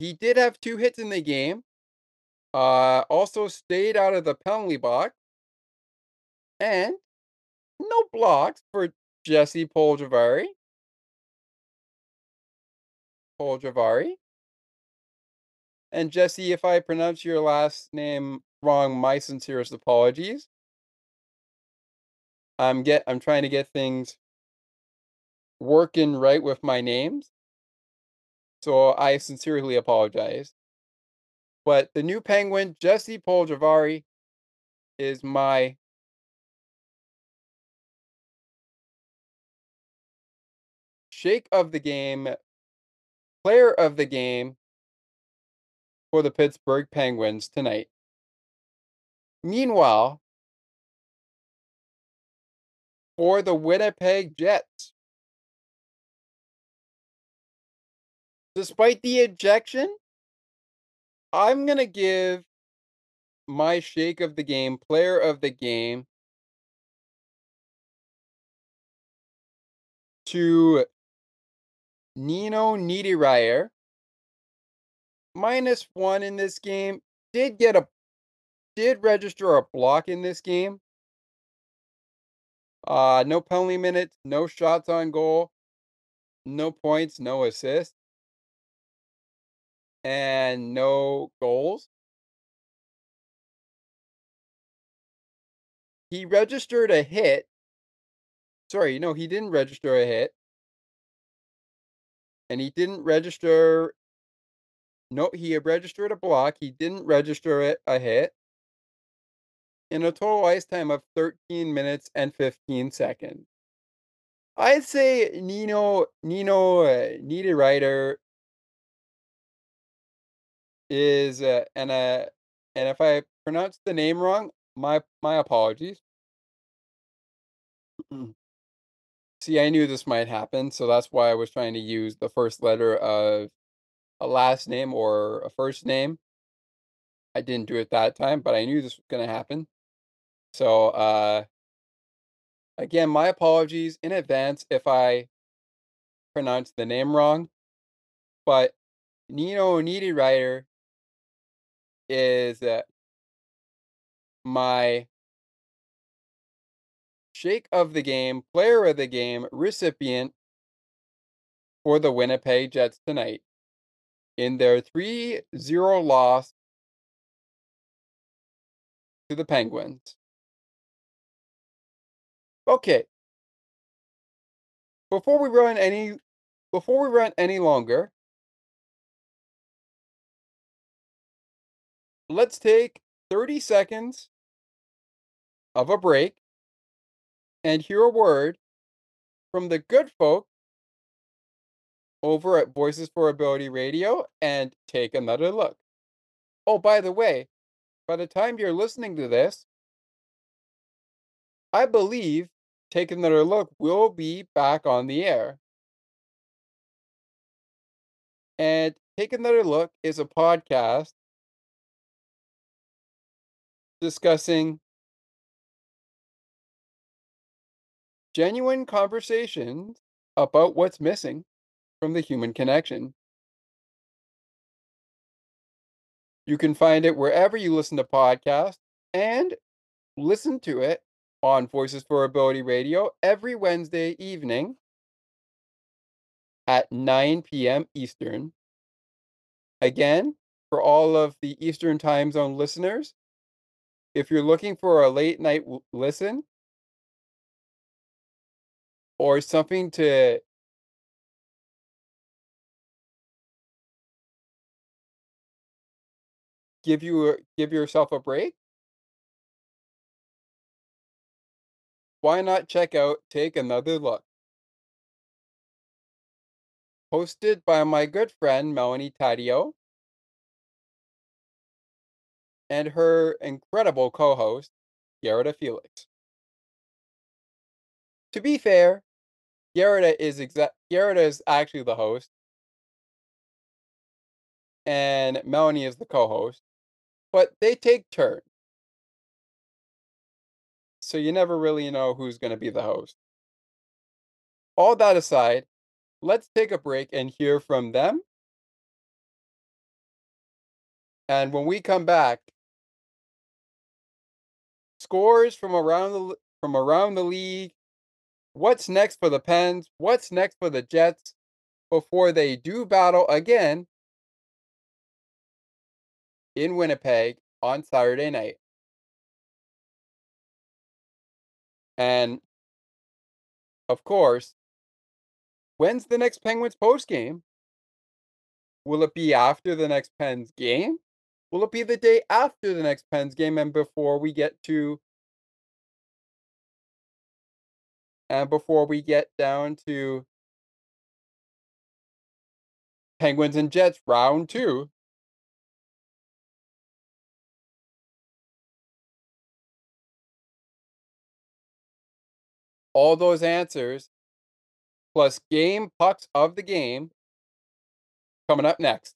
He did have two hits in the game. Uh, also stayed out of the penalty box. And no blocks for Jesse Puljujarvi. Puljujarvi. And Jesse, if I pronounce your last name wrong, my sincerest apologies. I'm get I'm trying to get things working right with my names. So I sincerely apologize. But the new penguin, Jesse Puljujarvi, is my shake of the game, player of the game, for the Pittsburgh Penguins tonight. Meanwhile, for the Winnipeg Jets, despite the ejection, I'm going to give my shake of the game, player of the game, to Nino Niederreiter minus one in this game. Did get a did register a block in this game. Uh no penalty minutes, no shots on goal, no points, no assists, and no goals. He registered a hit. Sorry, no, he didn't register a hit. And he didn't register no, he registered a block. He didn't register it a hit. In a total ice time of 13 minutes and 15 seconds. I'd say Nino Nino uh, Niederreiter is uh, and uh and if I pronounce the name wrong, my my apologies. See, I knew this might happen, so that's why I was trying to use the first letter of a last name or a first name. I didn't do it that time, but I knew this was going to happen. So, uh, again, my apologies in advance if I pronounce the name wrong. But Nino Niederreiter is uh, my shake of the game, player of the game, recipient for the Winnipeg Jets tonight in their 3 0 loss to the Penguins. Okay. Before we run any before we run any longer, let's take 30 seconds of a break and hear a word from the good folk over at Voices for Ability Radio and take another look. Oh, by the way, by the time you're listening to this, I believe Take Another Look will be back on the air. And Take Another Look is a podcast discussing genuine conversations about what's missing from the human connection. You can find it wherever you listen to podcasts and listen to it on Voices for Ability Radio every Wednesday evening at 9 p.m. Eastern. Again, for all of the Eastern time zone listeners, if you're looking for a late night w- listen or something to give you give yourself a break, why not check out Take Another Look? Hosted by my good friend Melanie Taddeo and her incredible co host, Gerda Felix. To be fair, Gerda is exa- Gerda is actually the host, and Melanie is the co-host, but they take turns. So you never really know who's going to be the host. All that aside, let's take a break and hear from them. And when we come back, scores from around the from around the league, what's next for the Pens, what's next for the Jets before they do battle again in Winnipeg on Saturday night. And of course, when's the next Penguins post game? Will it be after the next Pens game? Will it be the day after the next Pens game and before we get to and before we get down to Penguins and Jets round 2? All those answers plus game pucks of the game coming up next.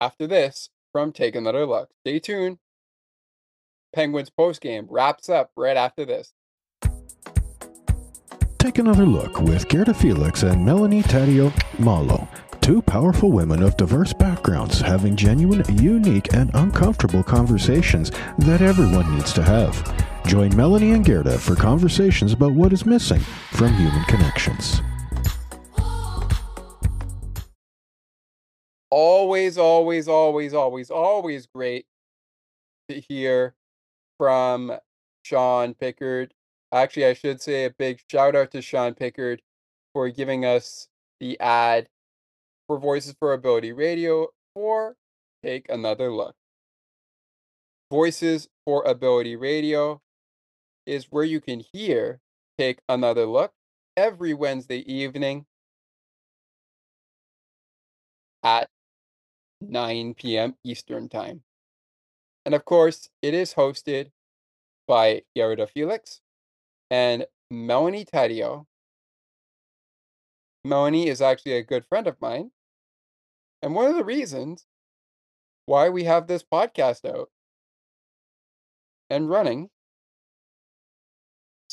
After this, from Take Another Look. Stay tuned. Penguins post game wraps up right after this. Take another look with Gerda Felix and Melanie Taddeo Malo, two powerful women of diverse backgrounds having genuine, unique, and uncomfortable conversations that everyone needs to have. Join Melanie and Gerda for conversations about what is missing from human connections. Always, always, always, always, always great to hear from Sean Pickard. Actually, I should say a big shout out to Sean Pickard for giving us the ad for Voices for Ability Radio for Take Another Look. Voices for Ability Radio is where you can hear Take Another Look every Wednesday evening at 9 p.m. Eastern Time. And of course, it is hosted by Gerda Felix and Melanie Taddeo. Melanie is actually a good friend of mine. And one of the reasons why we have this podcast out and running.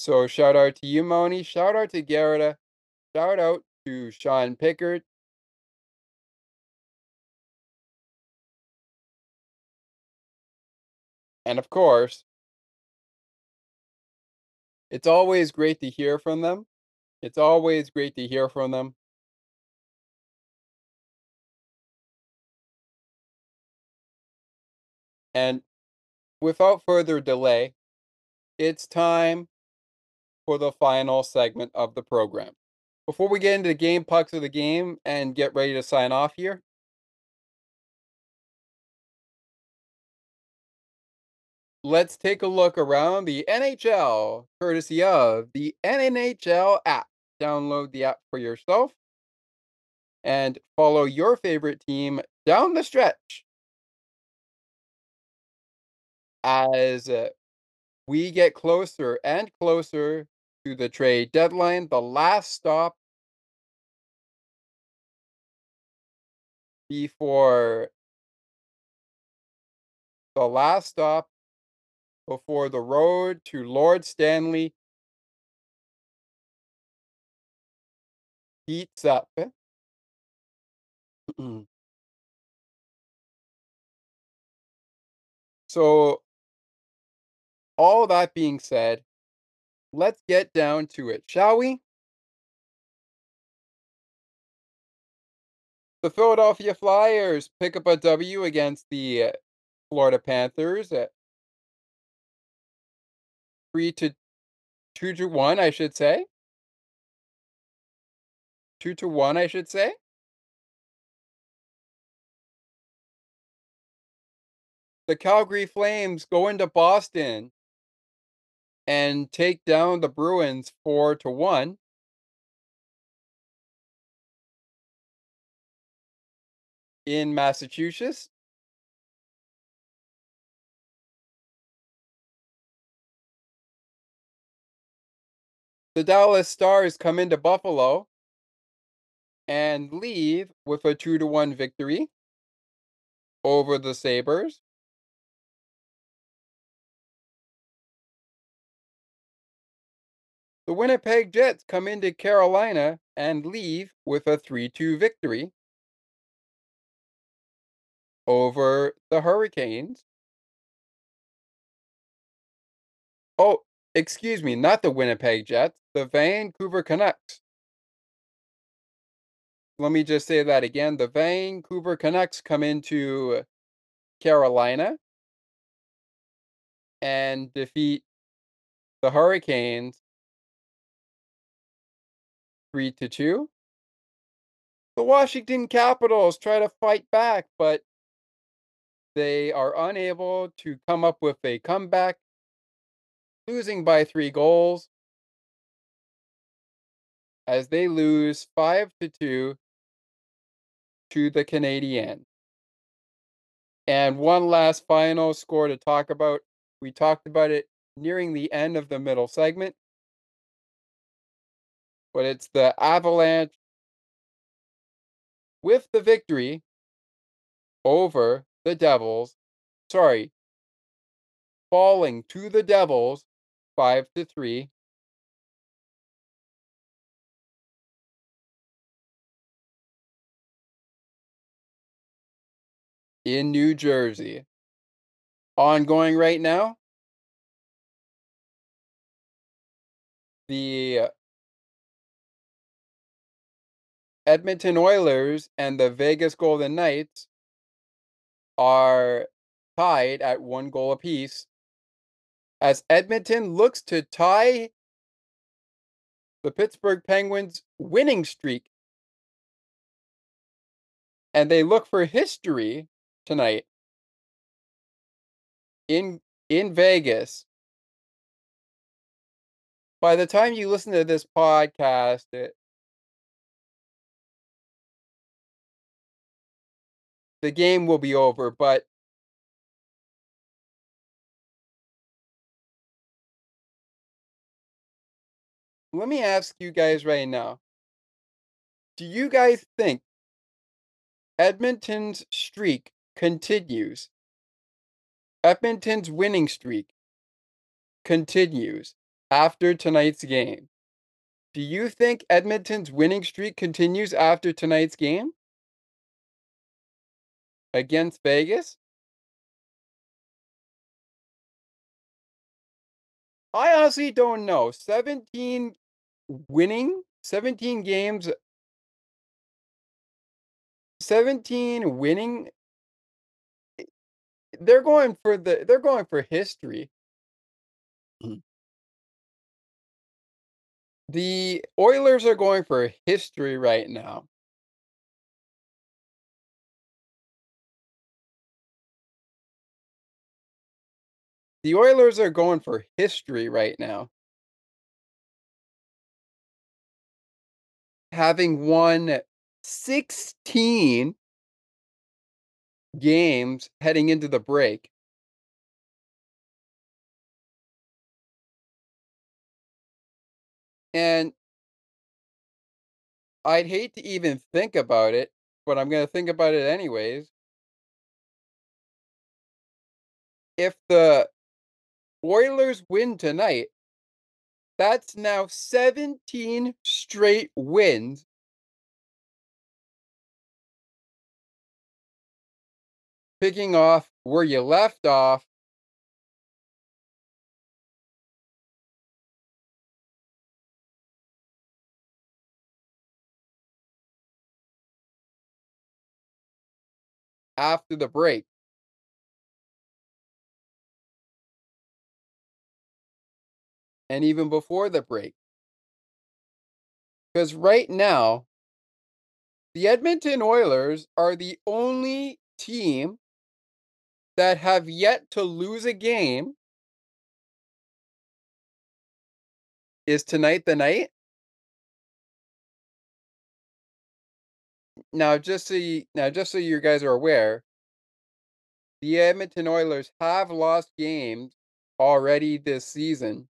So shout out to you, Melanie. Shout out to Gerda. Shout out to Sean Pickard. And of course, it's always great to hear from them. It's always great to hear from them. And without further delay, it's time for the final segment of the program. Before we get into the game pucks of the game and get ready to sign off here, let's take a look around the NHL, courtesy of the NHL app. Download the app for yourself and follow your favorite team down the stretch as uh, we get closer and closer to the trade deadline, the last stop before the last stop before the road to Lord Stanley heats up. so, all that being said, let's get down to it, shall we? The Philadelphia Flyers pick up a W against the uh, Florida Panthers at three to two to one, I should say. Two to one, I should say. The Calgary Flames go into Boston and take down the Bruins four to one. In Massachusetts. The Dallas Stars come into Buffalo and leave with a 2 to 1 victory over the Sabres. The Winnipeg Jets come into Carolina and leave with a 3 2 victory over the Hurricanes. Oh, excuse me, not the Winnipeg Jets, the Vancouver Canucks. Let me just say that again. The Vancouver Canucks come into Carolina and defeat the Hurricanes 3 to 2. The Washington Capitals try to fight back, but they are unable to come up with a comeback, losing by three goals as they lose 5 to 2 to the Canadiens. And one last final score to talk about. We talked about it nearing the end of the middle segment. But it's the Avalanche with the victory over the Devils. Sorry, falling to the Devils 5 to 3. in New Jersey. Ongoing right now. The Edmonton Oilers and the Vegas Golden Knights are tied at one goal apiece as Edmonton looks to tie the Pittsburgh Penguins winning streak. And they look for history tonight in in Vegas. By the time you listen to this podcast, it, the game will be over, but let me ask you guys right now. Do you guys think Edmonton's streak continues. Edmonton's winning streak continues after tonight's game. Do you think Edmonton's winning streak continues after tonight's game? Against Vegas? I honestly don't know. 17 winning, 17 games 17 winning they're going for the they're going for history. Mhm. The Oilers are going for history right now. The Oilers are going for history right now. Having won 16 games heading into the break. And I'd hate to even think about it, but I'm going to think about it anyways. If the Oilers win tonight, that's now 17 straight wins. Picking off where you left off after the break. And even before the break. Because right now, the Edmonton Oilers are the only team that have yet to lose a game. Is tonight the night? Now, just so you, now, just so you guys are aware, the Edmonton Oilers have lost games already this season.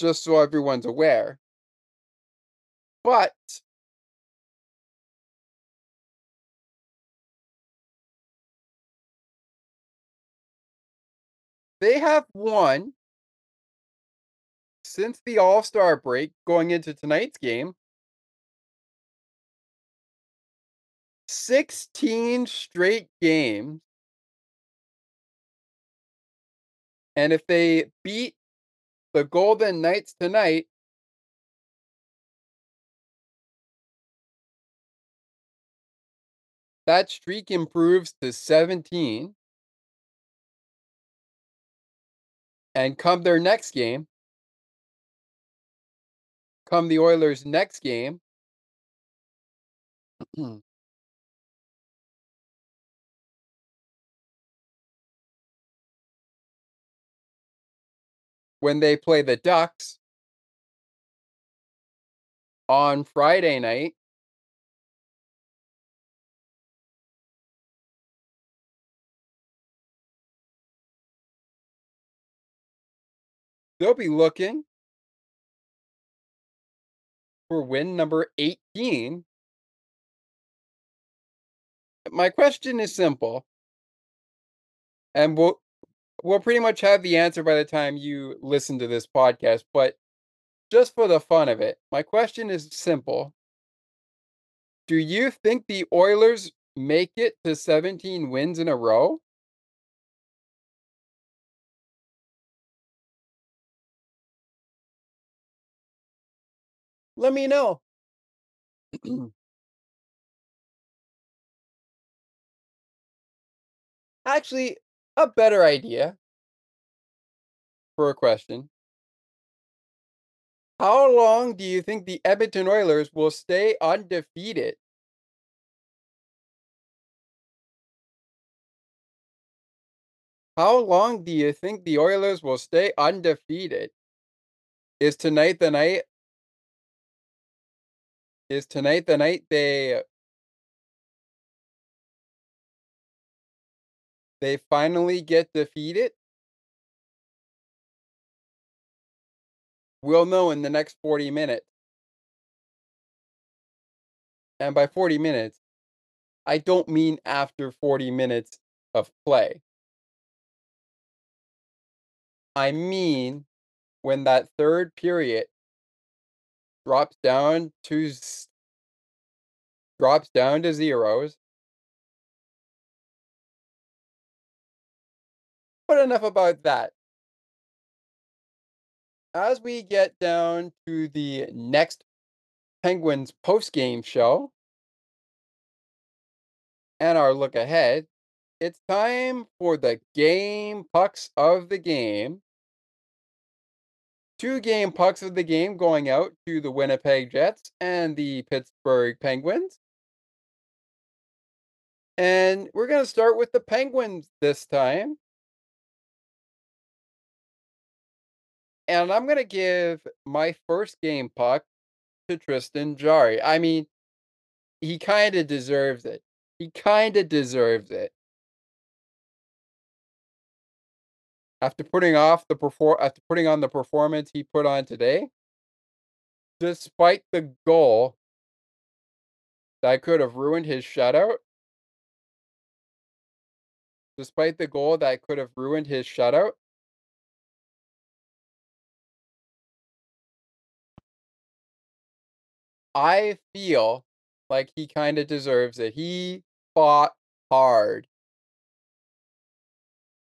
Just so everyone's aware. But they have won since the All Star break going into tonight's game 16 straight games. And if they beat the Golden Knights tonight, that streak improves to 17. And come their next game, come the Oilers' next game, when they play the Ducks on Friday night. They'll be looking for win number 18. My question is simple. And we'll we'll pretty much have the answer by the time you listen to this podcast, but just for the fun of it, my question is simple. Do you think the Oilers make it to 17 wins in a row? Let me know. Actually, a better idea for a question. How long do you think the Edmonton Oilers will stay undefeated? How long do you think the Oilers will stay undefeated? Is tonight the night? Is tonight the night they they finally get defeated? We'll know in the next 40 minutes. And by 40 minutes, I don't mean after 40 minutes of play. I mean when that third period drops down to drops down to zeros But enough about that. As we get down to the next Penguins post-game show and our look ahead, it's time for the game pucks of the game. Two game pucks of the game going out to the Winnipeg Jets and the Pittsburgh Penguins. And we're going to start with the Penguins this time. And I'm to give my first game puck to Tristan Jarry. I mean, he kind of deserves it. He kind of deserves it. After putting off the perform after putting on the performance he put on today, despite the goal that could have ruined his shutout, despite the goal that could have ruined his shutout, I feel like he kind of deserves it. He fought hard.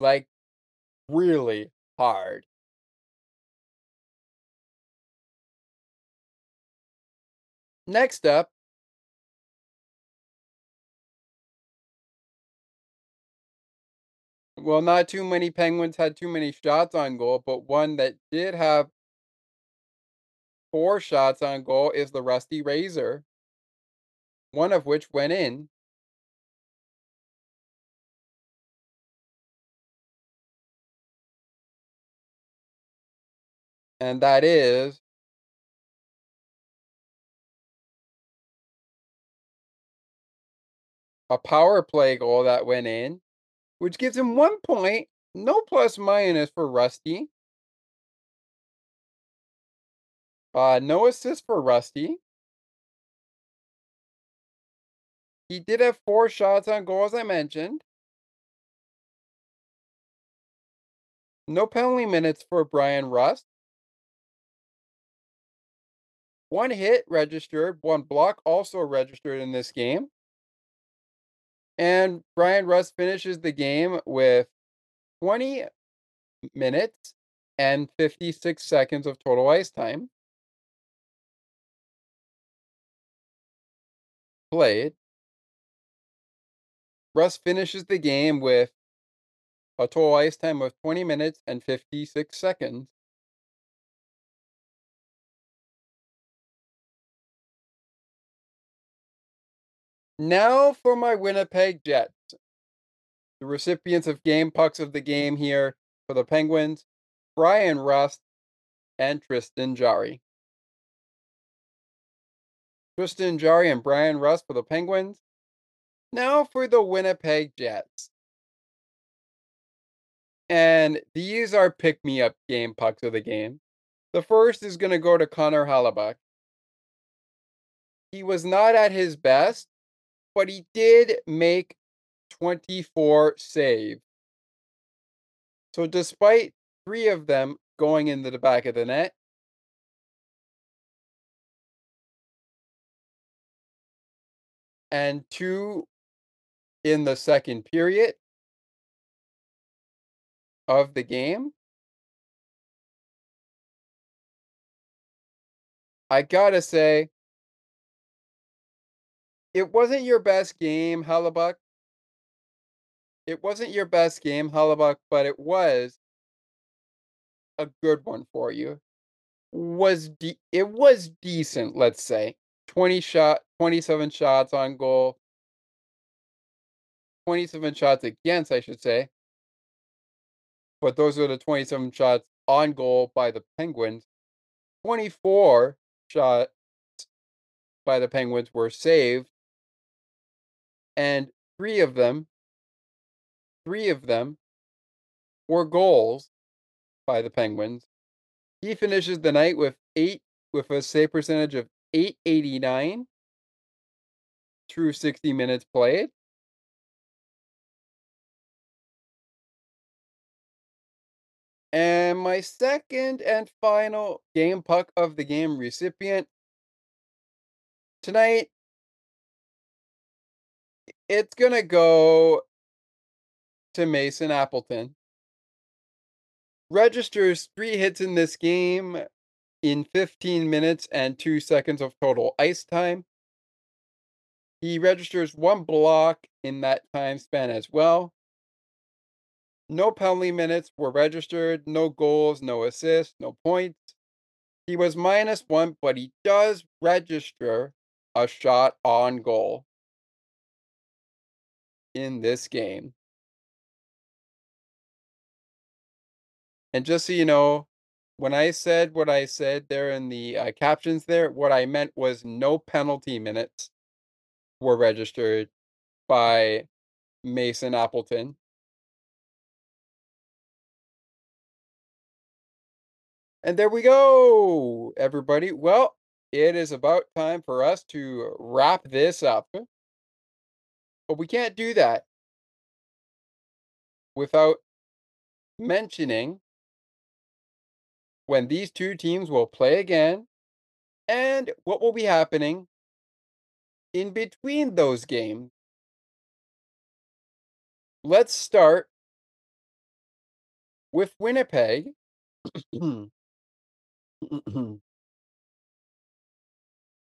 Like really hard. Next up, well, not too many Penguins had too many shots on goal, but one that did have four shots on goal is the Rusty Razor, one of which went in. And that is a power play goal that went in, which gives him one point, no plus minus for Rusty. Uh, no assist for Rusty. He did have four shots on goal, as I mentioned. No penalty minutes for Bryan Rust. One hit registered, one block also registered in this game. And Bryan Rust finishes the game with 20 minutes and 56 seconds of total ice time. Played. Rust finishes the game with a total ice time of 20 minutes and 56 seconds. Now for my Winnipeg Jets. The recipients of game pucks of the game here for the Penguins, Bryan Rust and Tristan Jarry. Tristan Jarry and Bryan Rust for the Penguins. Now for the Winnipeg Jets. And these are pick me up game pucks of the game. The first is going to go to Connor Hellebuyck. He was not at his best, but he did make 24 save. So despite three of them going into the back of the net, and two in the second period of the game, I gotta say, it wasn't your best game, Hellebuyck. It wasn't your best game, Hellebuyck, but it was a good one for you. Was de- it was decent, let's say. 20 shot 27 shots on goal. 27 shots against, I should say. But those are the 27 shots on goal by the Penguins. 24 shots by the Penguins were saved and three of them, three of them were goals by the Penguins. He finishes the night with eight, with a save percentage of 889 through 60 minutes played. And my second and final game puck of the game recipient tonight it's gonna go to Mason Appleton. Registers three hits in this game in 15 minutes and two seconds of total ice time. He registers one block in that time span as well. No penalty minutes were registered, no goals, no assists, no points. He was minus one, but he does register a shot on goal in this game. And just so you know, when I said what I said there in the uh, captions there, what I meant was no penalty minutes were registered by Mason Appleton. And there we go, everybody. Well, it is about time for us to wrap this up. But we can't do that without mentioning when these two teams will play again and what will be happening in between those games. Let's start with Winnipeg.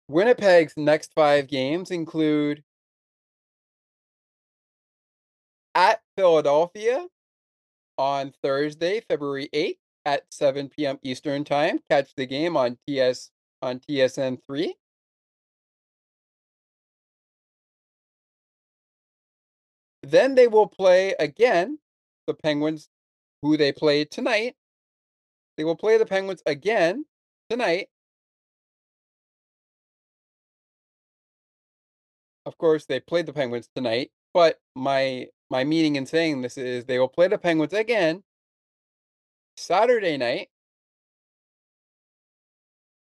Winnipeg's next five games include at Philadelphia on Thursday, February 8th at 7 p.m. Eastern Time. Catch the game on TS on TSN 3. Then they will play again the Penguins who they played tonight. They will play the Penguins again tonight. Of course, they played the Penguins tonight, but my my meaning in saying this is they will play the Penguins again Saturday night.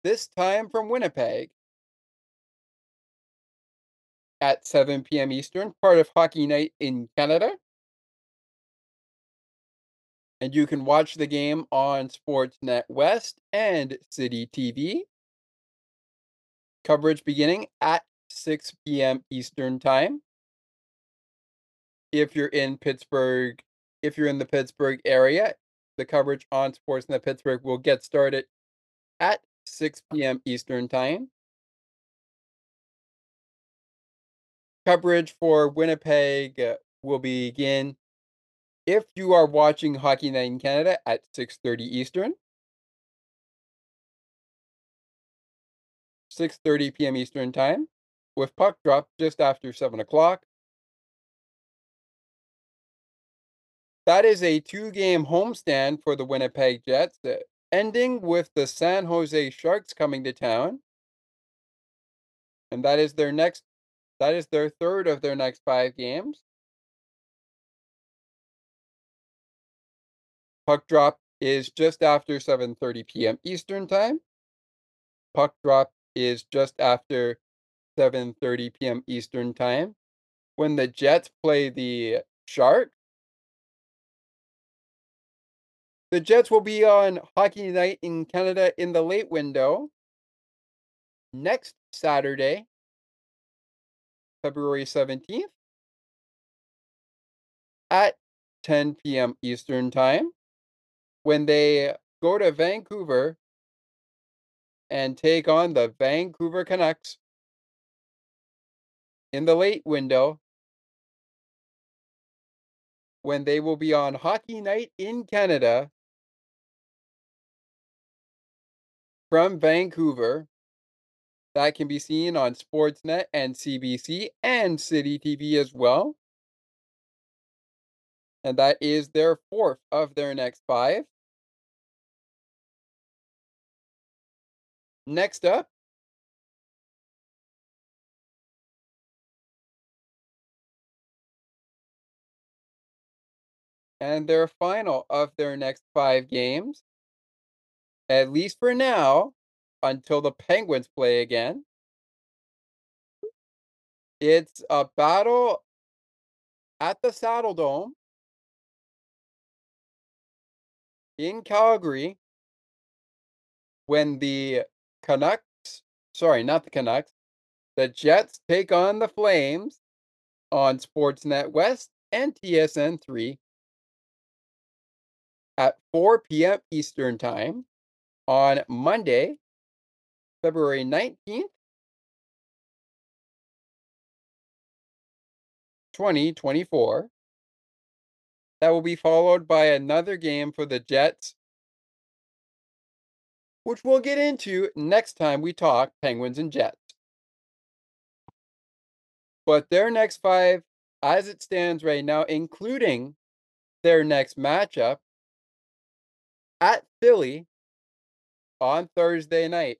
This time from Winnipeg at 7 p.m. Eastern, part of Hockey Night in Canada. And you can watch the game on Sportsnet West and City TV. Coverage beginning at 6 p.m. Eastern Time. If you're in Pittsburgh, if you're in the Pittsburgh area, the coverage on Sportsnet Pittsburgh will get started at 6 p.m. Eastern Time. Coverage for Winnipeg uh, will begin if you are watching Hockey Night in Canada at 6:30 Eastern. 6:30 p.m. Eastern Time, with puck drop just after 7 o'clock. That is a two-game homestand for the Winnipeg Jets, uh, ending with the San Jose Sharks coming to town. And that is their next that is their third of their next 5 games. Puck drop is just after 7:30 p.m. Eastern Time. Puck drop is just after 7:30 p.m. Eastern Time. When the Jets play the Sharks, the Jets will be on Hockey Night in Canada in the late window next Saturday, February 17th at 10 p.m. Eastern Time when they go to Vancouver and take on the Vancouver Canucks in the late window when they will be on Hockey Night in Canada from Vancouver. That can be seen on Sportsnet and CBC and City TV as well. And that is their fourth of their next five. Next up, and their final of their next five games, at least for now, until the Penguins play again. It's a battle at the Saddledome in Calgary when the Canucks, sorry, not the Canucks, the Jets take on the Flames on Sportsnet West and TSN 3 at 4 p.m. Eastern Time on Monday, February 19th, 2024. That will be followed by another game for the Jets, which we'll get into next time we talk Penguins and Jets. But their next five, as it stands right now, including their next matchup at Philly on Thursday night.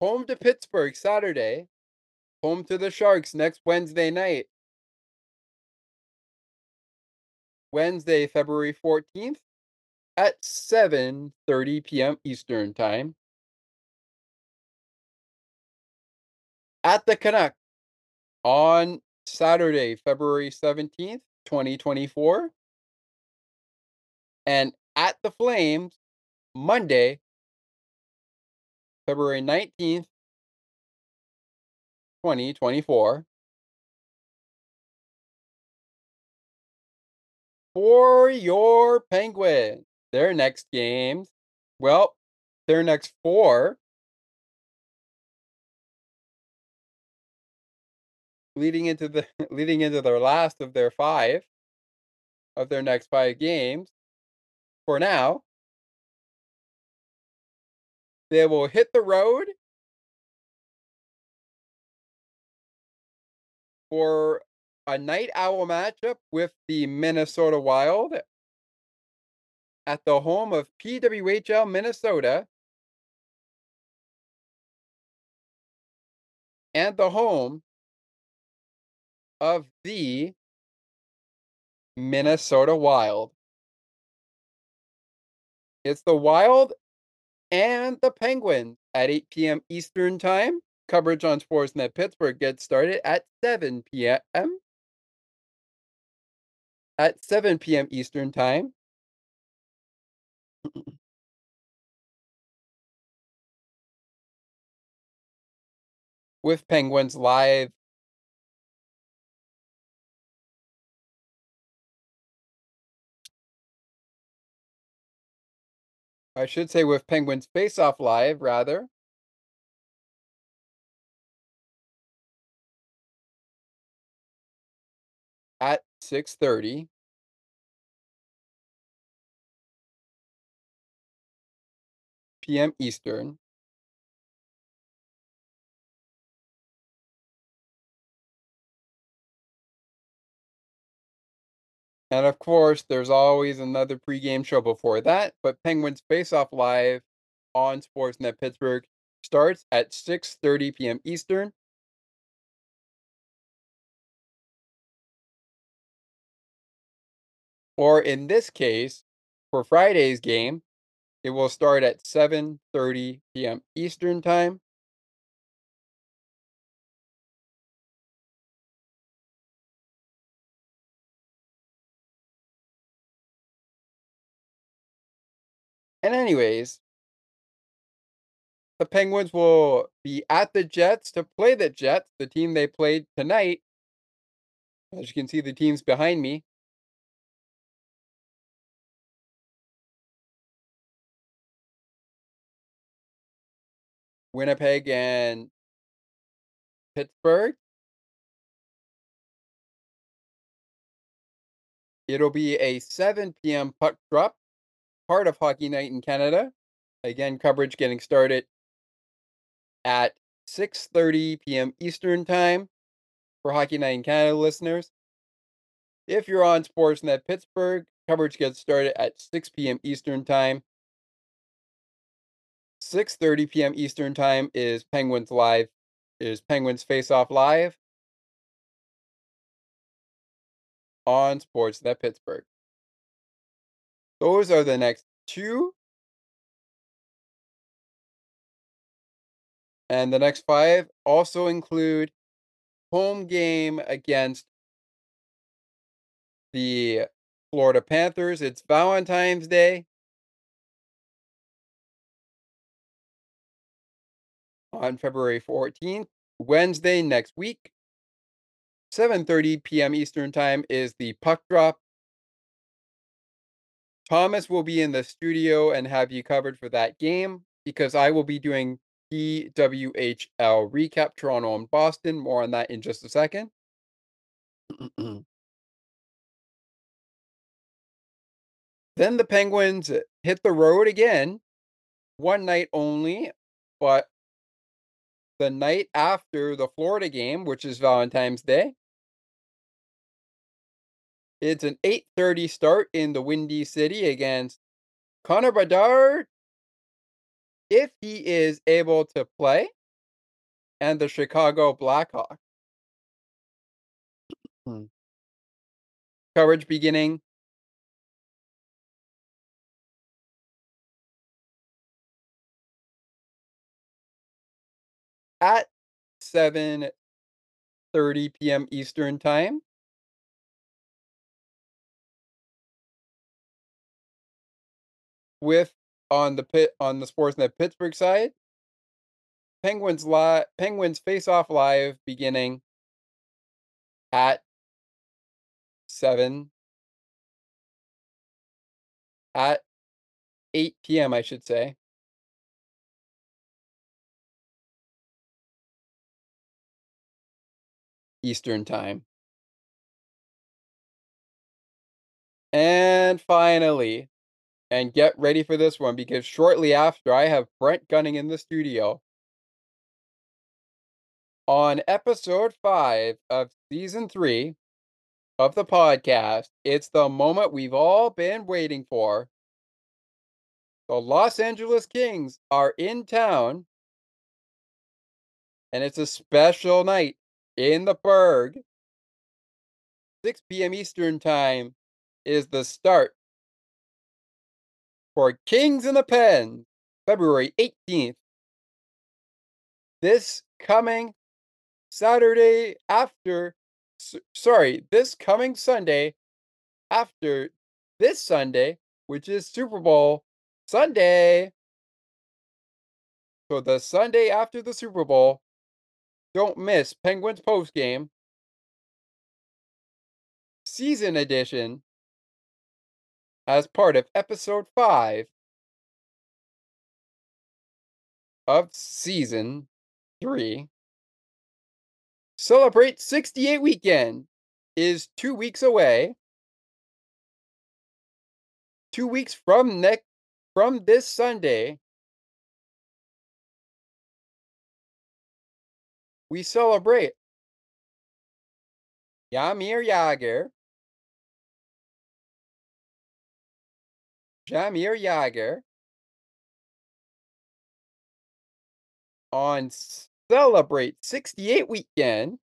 Home to Pittsburgh Saturday. Home to the Sharks next Wednesday night. Wednesday, February 14th at 7:30 p.m. Eastern Time. At the Canuck on Saturday, February 17th, 2024. And at the Flames Monday, February 19th, 2024. For your Penguins, their next games, well, their next four leading into the leading into their last of their five of their next five games for now they will hit the road for a night owl matchup with the Minnesota Wild at the home of PWHL Minnesota and the home of the Minnesota Wild. It's the Wild and the Penguins at 8 p.m. Eastern Time. Coverage on Sportsnet Pittsburgh gets started at 7 p.m. At 7 p.m. Eastern Time. With Penguins live I should say with Penguins Face Off Live, rather. At 6.30. p.m. Eastern. And of course, there's always another pregame show before that, but Penguins Face Off Live on Sportsnet Pittsburgh starts at 6:30 p.m. Eastern. Or in this case, for Friday's game, it will start at 7:30 p.m. Eastern Time. And anyways, the Penguins will be at the Jets to play the Jets, the team they played tonight. As you can see, the teams behind me. Winnipeg and Pittsburgh. It'll be a 7 p.m. puck drop part of Hockey Night in Canada. Again, coverage getting started at 6:30 p.m. Eastern Time for Hockey Night in Canada listeners. If you're on Sportsnet Pittsburgh, coverage gets started at 6 p.m. Eastern Time. 6:30 p.m. Eastern Time is Penguins Live is Penguins Face Off Live on Sportsnet Pittsburgh. Those are the next two. And the next five also include home game against the Florida Panthers. It's Valentine's Day. On February 14th, Wednesday next week, 7:30 p.m. Eastern Time is the puck drop Thomas will be in the studio and have you covered for that game because I will be doing PWHL recap Toronto and Boston. More on that in just a second. then the Penguins hit the road again, one night only, but the night after the Florida game, which is Valentine's Day. It's an 8:30 start in the Windy City against Connor Bedard, if he is able to play, and the Chicago Blackhawks. Hmm. Coverage beginning at 7:30 p.m. Eastern Time. With on the pit on the Sportsnet Pittsburgh side, Penguins live Penguins face off live beginning at 7 at 8 p.m. I should say. Eastern Time. And finally, and get ready for this one because shortly after, I have Brent Gunning in the studio. On episode five of season three of the podcast, it's the moment we've all been waiting for. The Los Angeles Kings are in town, and it's a special night in the Burgh. 6 p.m. Eastern Time is the start for Kings in the Pen, February 18th. This coming Saturday after, sorry, this coming Sunday after this Sunday, which is Super Bowl Sunday. So the Sunday after the Super Bowl, don't miss Penguins post game season edition as part of episode 5 of season 3. Celebrate 68 weekend is 2 weeks away. 2 weeks from next from this Sunday we celebrate Jaromir Jagr, Jaromir Jagr on Celebrate 68 weekend.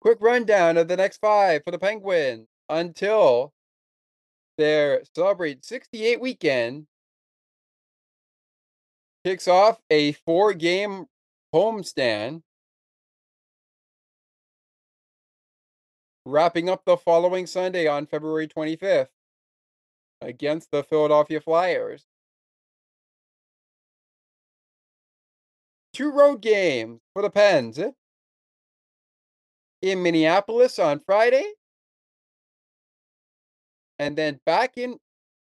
Quick rundown of the next five for the Penguins until their Celebrate 68 weekend kicks off a four game homestand. Wrapping up the following Sunday on February 25th against the Philadelphia Flyers. Two road games for the Pens eh? in Minneapolis on Friday. And then back in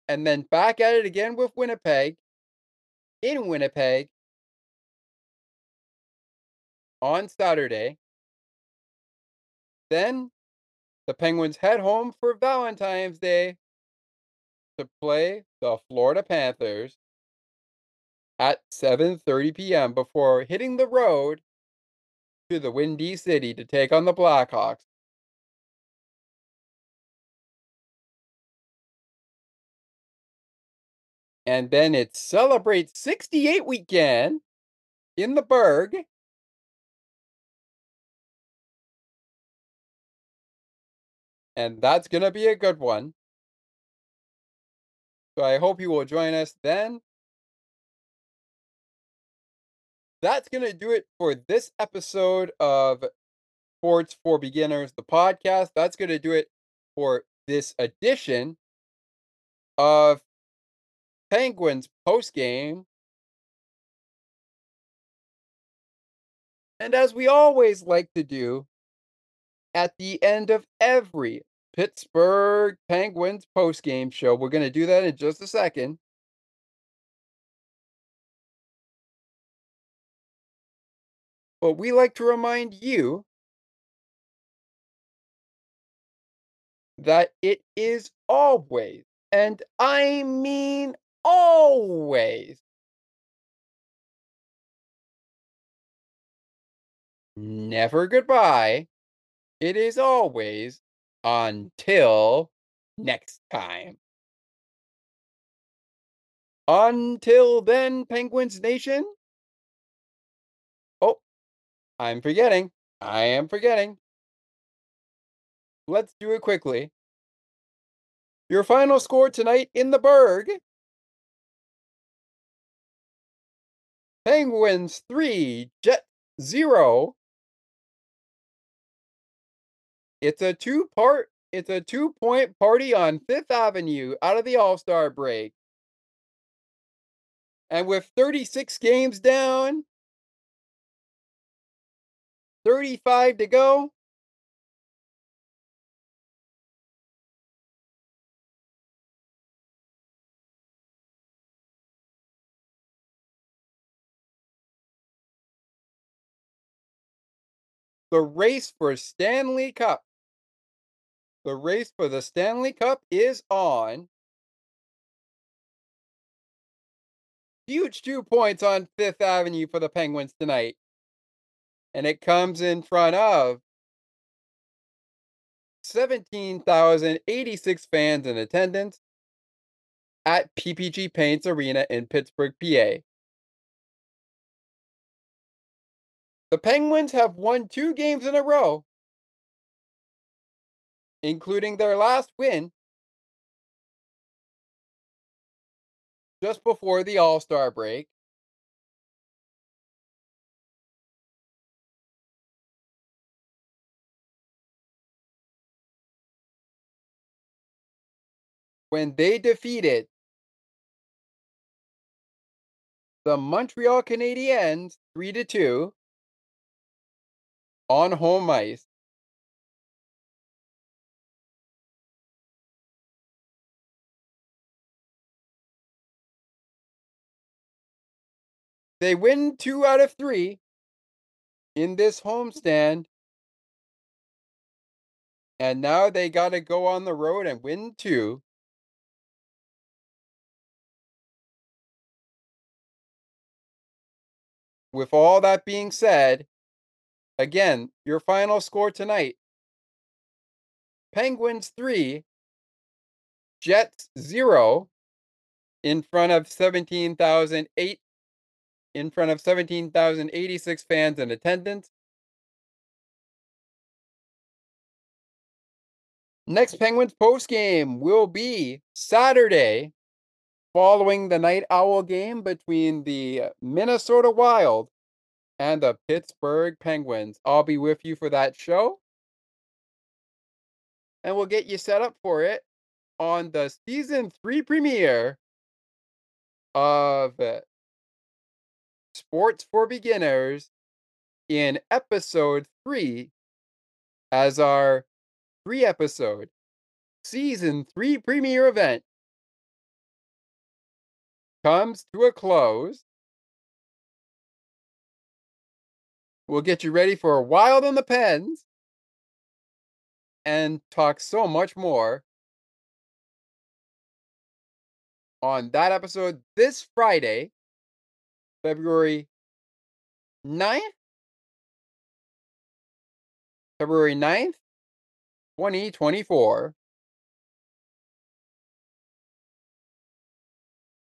and then back at it again with Winnipeg. In Winnipeg. On Saturday. Then the Penguins head home for Valentine's Day to play the Florida Panthers at 7:30 p.m. before hitting the road to the Windy City to take on the Blackhawks. And then it celebrates 68 weekend in the Burgh. And that's going to be a good one. So I hope you will join us then. That's going to do it for this episode of Sports for Beginners, the podcast. That's going to do it for this edition of Penguins post game. And as we always like to do, at the end of every Pittsburgh Penguins post game show, we're going to do that in just a second. But we like to remind you that it is always, and I mean always, never goodbye. It is always until next time. Until then, Penguins Nation. Oh, I'm forgetting. I am forgetting. Let's do it quickly. Your final score tonight in the Burgh Penguins 3, Jet 0. It's a two part it's a two point party on 5th Avenue out of the All-Star break. And with 36 games down, 35 to go, the race for Stanley Cup. The race for the Stanley Cup is on. Huge two points on Fifth Avenue for the Penguins tonight. And it comes in front of 17,086 fans in attendance at PPG Paints Arena in Pittsburgh, PA. The Penguins have won two games in a row, including their last win just before the All Star break. When they defeated the Montreal Canadiens 3 to 2 on home ice. They win two out of three in this homestand. Mm-hmm. And now they got to go on the road and win two. With all that being said, Again, your final score tonight Penguins 3, Jets 0 in front of 17,008 in front of 17,086 fans in attendance. Next Penguins post game will be Saturday following the night owl game between the Minnesota Wild and the Pittsburgh Penguins. I'll be with you for that show. And we'll get you set up for it on the season three premiere of Sports for Beginners in episode three as our three episode season three premiere event comes to a close. We'll get you ready for Wild on the Pens and talk so much more on that episode this Friday, February 9th. February 9th, 2024.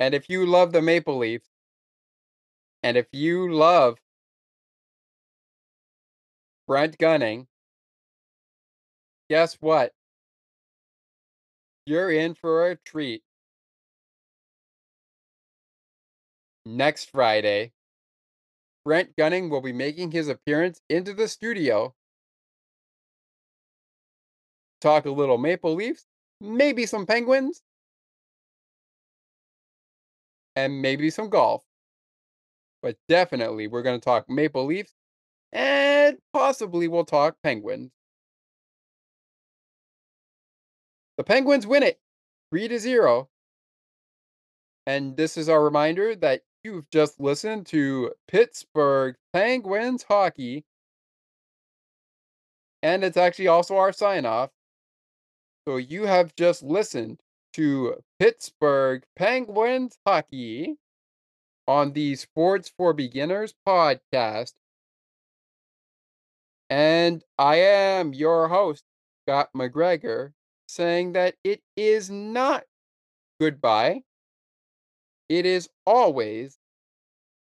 And if you love the Maple Leafs, and if you love Brent Gunning, guess what? You're in for a treat. Next Friday, Brent Gunning will be making his appearance into the studio. Talk a little Maple Leafs, maybe some Penguins, and maybe some golf. But definitely, we're going to talk Maple Leafs and possibly we'll talk Penguins. The Penguins win it 3 to 0. And this is our reminder that you've just listened to Pittsburgh Penguins hockey. And it's actually also our sign off. So you have just listened to Pittsburgh Penguins hockey on the Sports for Beginners podcast. And I am your host, Scott McGregor, saying that it is not goodbye. It is always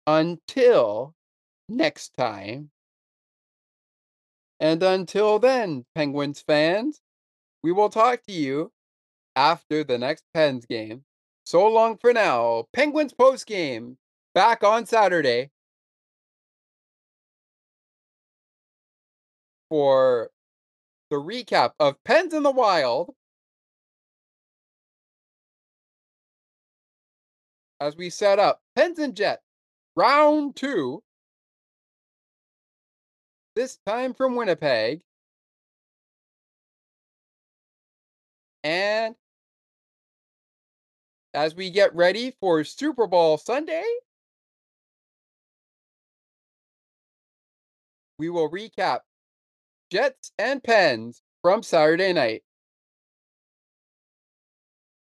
until next time. And until then, Penguins fans, we will talk to you after the next Pens game. So long for now. Penguins post game back on Saturday for the recap of Pens in the Wild as we set up Pens and Jets round two. This time from Winnipeg. And as we get ready for Super Bowl Sunday, we will recap Jets and Pens from Saturday night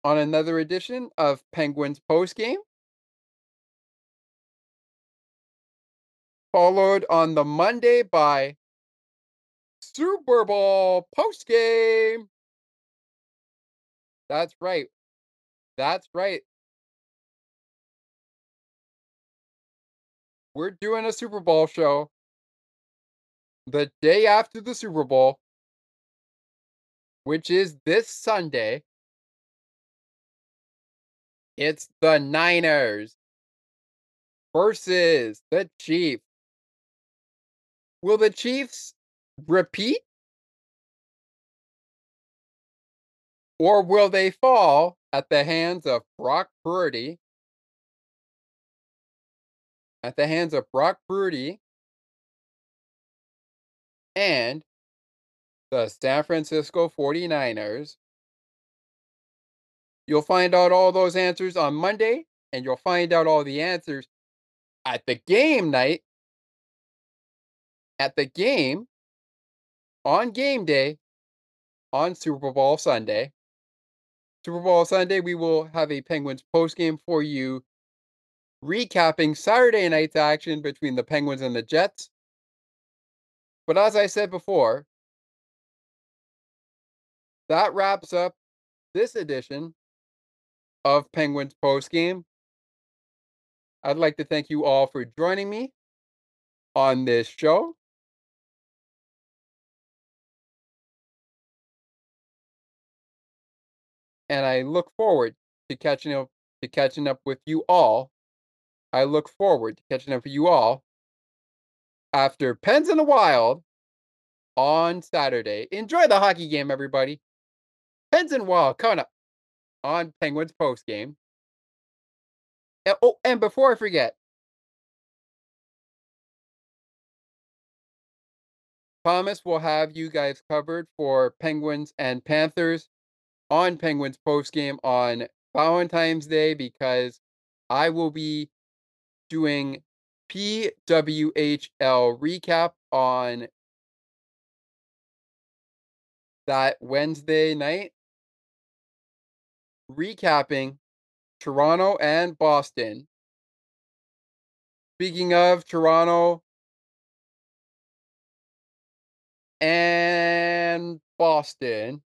on another edition of Penguins Postgame. Followed on the Monday by Super Bowl Postgame. That's right. That's right. We're doing a Super Bowl show the day after the Super Bowl, which is this Sunday. It's the Niners versus the Chiefs. Will the Chiefs repeat? Or will they fall at the hands of Brock Purdy? At the hands of Brock Purdy and the San Francisco 49ers. You'll find out all those answers on Monday, and you'll find out all the answers at the game night, at the game, on game day, on Super Bowl Sunday. Super Bowl Sunday, we will have a Penguins post game for you, recapping Saturday night's action between the Penguins and the Jets. But as I said before, that wraps up this edition of Penguins Post Game. I'd like to thank you all for joining me on this show. And I look forward to catching up to catching up with you all. I look forward to catching up with you all after Pens in the Wild on Saturday. Enjoy the hockey game, everybody. Pens and Wild coming up on Penguins post game. Oh, and before I forget, Thomas will have you guys covered for Penguins and Panthers on Penguins post game on Valentine's Day because I will be doing PWHL recap on that Wednesday night, recapping Toronto and Boston. Speaking of Toronto and Boston,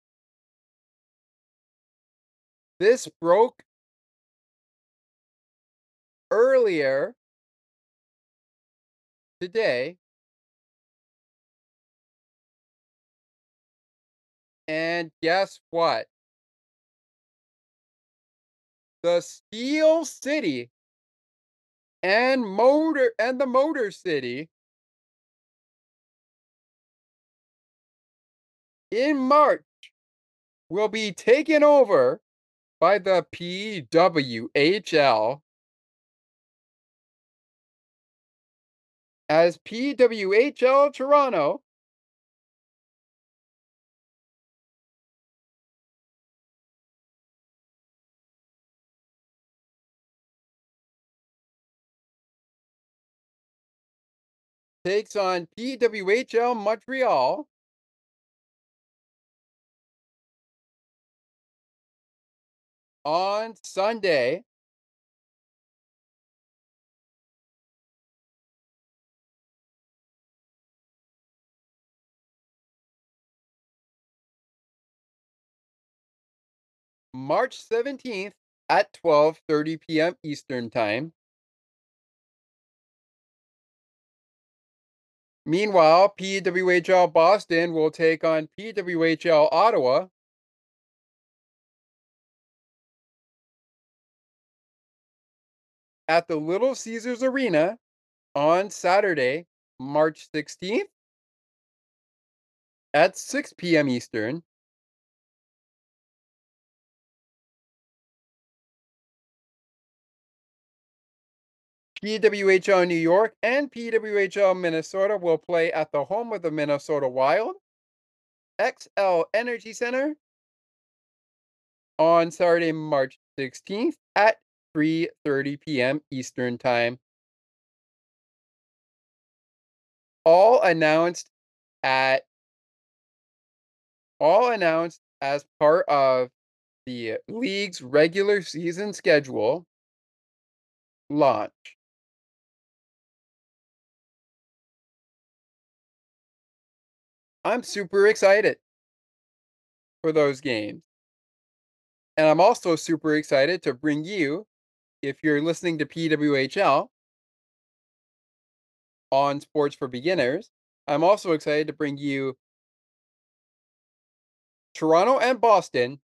this broke earlier today. And guess what? The Steel City and Motor and the Motor City in March will be taken over by the PWHL as PWHL Toronto takes on PWHL Montreal. On Sunday, March 17th at 12:30 p.m. Eastern Time. Meanwhile, PWHL Boston will take on PWHL Ottawa at the Little Caesars Arena on Saturday, March 16th at 6 p.m. Eastern. PWHL New York and PWHL Minnesota will play at the home of the Minnesota Wild, Xcel Energy Center, on Saturday, March 16th at 3:30 p.m. Eastern Time. All announced at all announced as part of the league's regular season schedule launch. I'm super excited for those games. And I'm also super excited to bring you, if you're listening to PWHL on Sports for Beginners, I'm also excited to bring you Toronto and Boston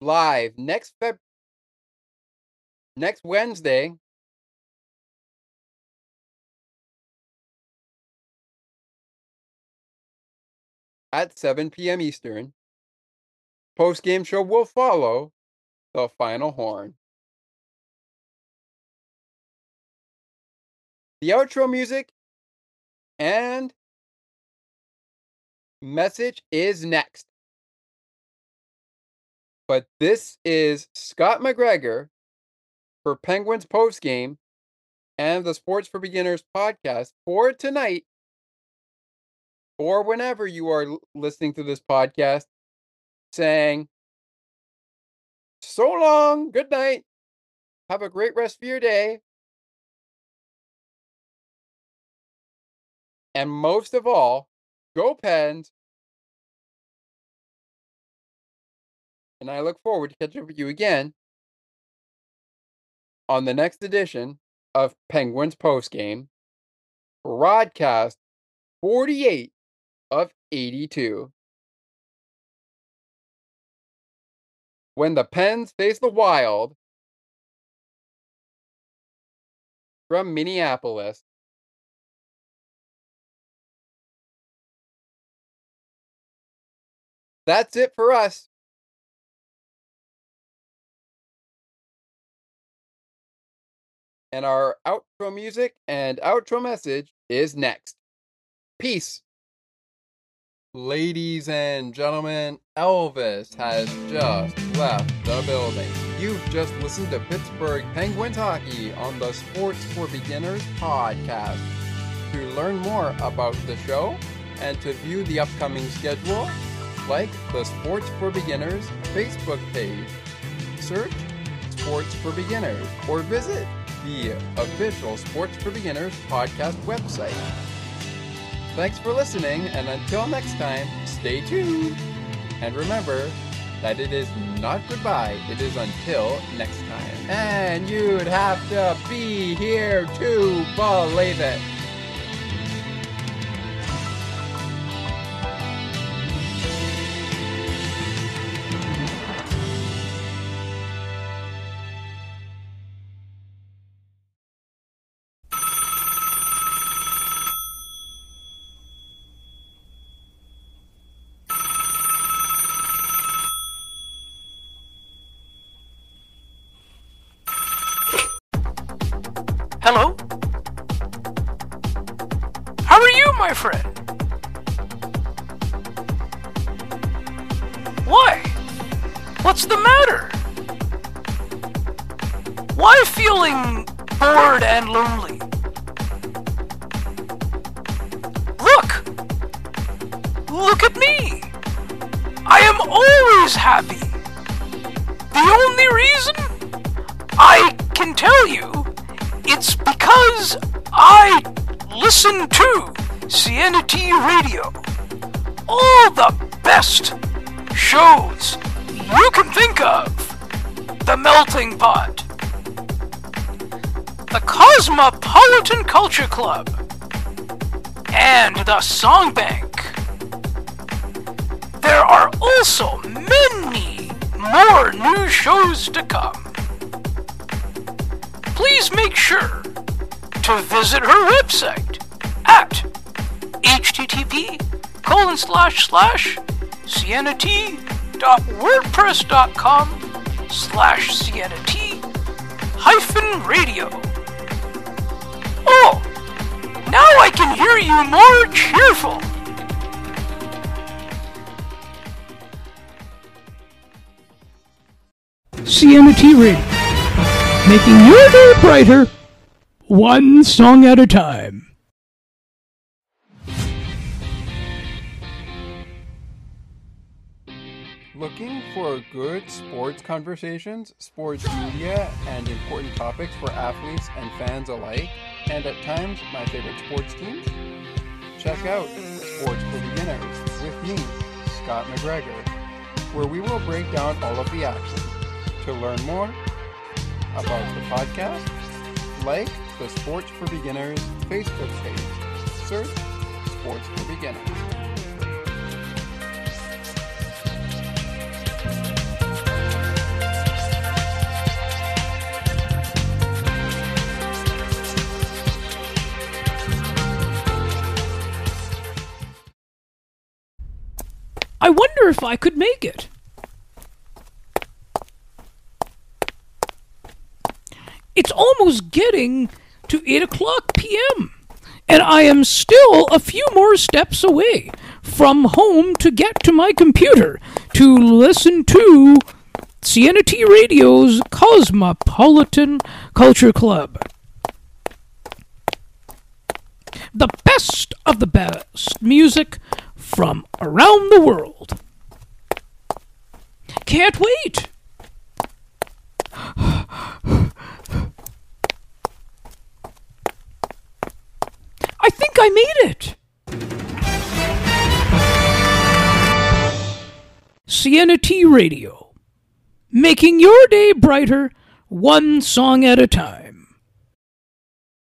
live next Feb next Wednesday at 7 p.m. Eastern. Post game show will follow the final horn. The outro music and message is next. But this is Scott McGregor for Penguins post game and the Sports for Beginners podcast for tonight or whenever you are listening to this podcast saying, So long, good night, have a great rest of your day. And most of all, go Pens. And I look forward to catching up with you again on the next edition of Penguins Postgame, broadcast 48 of 82. When the Pens face the Wild from Minneapolis. That's it for us. And our outro music and outro message is next. Peace. Ladies and gentlemen, Elvis has just left the building. You've just listened to Pittsburgh Penguins hockey on the Sports for Beginners podcast. To learn more about the show and to view the upcoming schedule, like the Sports for Beginners Facebook page. Search Sports for Beginners or visit the official Sports for Beginners podcast website. Thanks for listening, and until next time, stay tuned. And remember that it is not goodbye, it is until next time. And you'd have to be here to believe it. How are you, my friend? Why? What's the matter? Why feeling bored and lonely? Look! Look at me! I am always happy! The only reason I can tell you it's because I listen to CNT Radio all the best shows you can think of. The Melting Pot, the Cosmopolitan Culture Club, and the Song Bank. There are also many more new shows to come. Please make sure to visit her website colon slash slash sienna.wordpress.com slash sienna hyphen radio. Oh, now I can hear you more cheerful. Sienna T Radio, making your day brighter, one song at a time. Good sports conversations, sports media, and important topics for athletes and fans alike, and at times my favorite sports teams? Check out Sports for Beginners with me, Scott McGregor, where we will break down all of the action. To learn more about the podcast, like the Sports for Beginners Facebook page. Search Sports for Beginners. If I could make it. It's almost getting to 8 o'clock p.m., and I am still a few more steps away from home to get to my computer to listen to Sienna T Radio's Cosmopolitan Culture Club. The best of the best music from around the world. Can't wait! I think I made it! Sienna T Radio, making your day brighter one song at a time.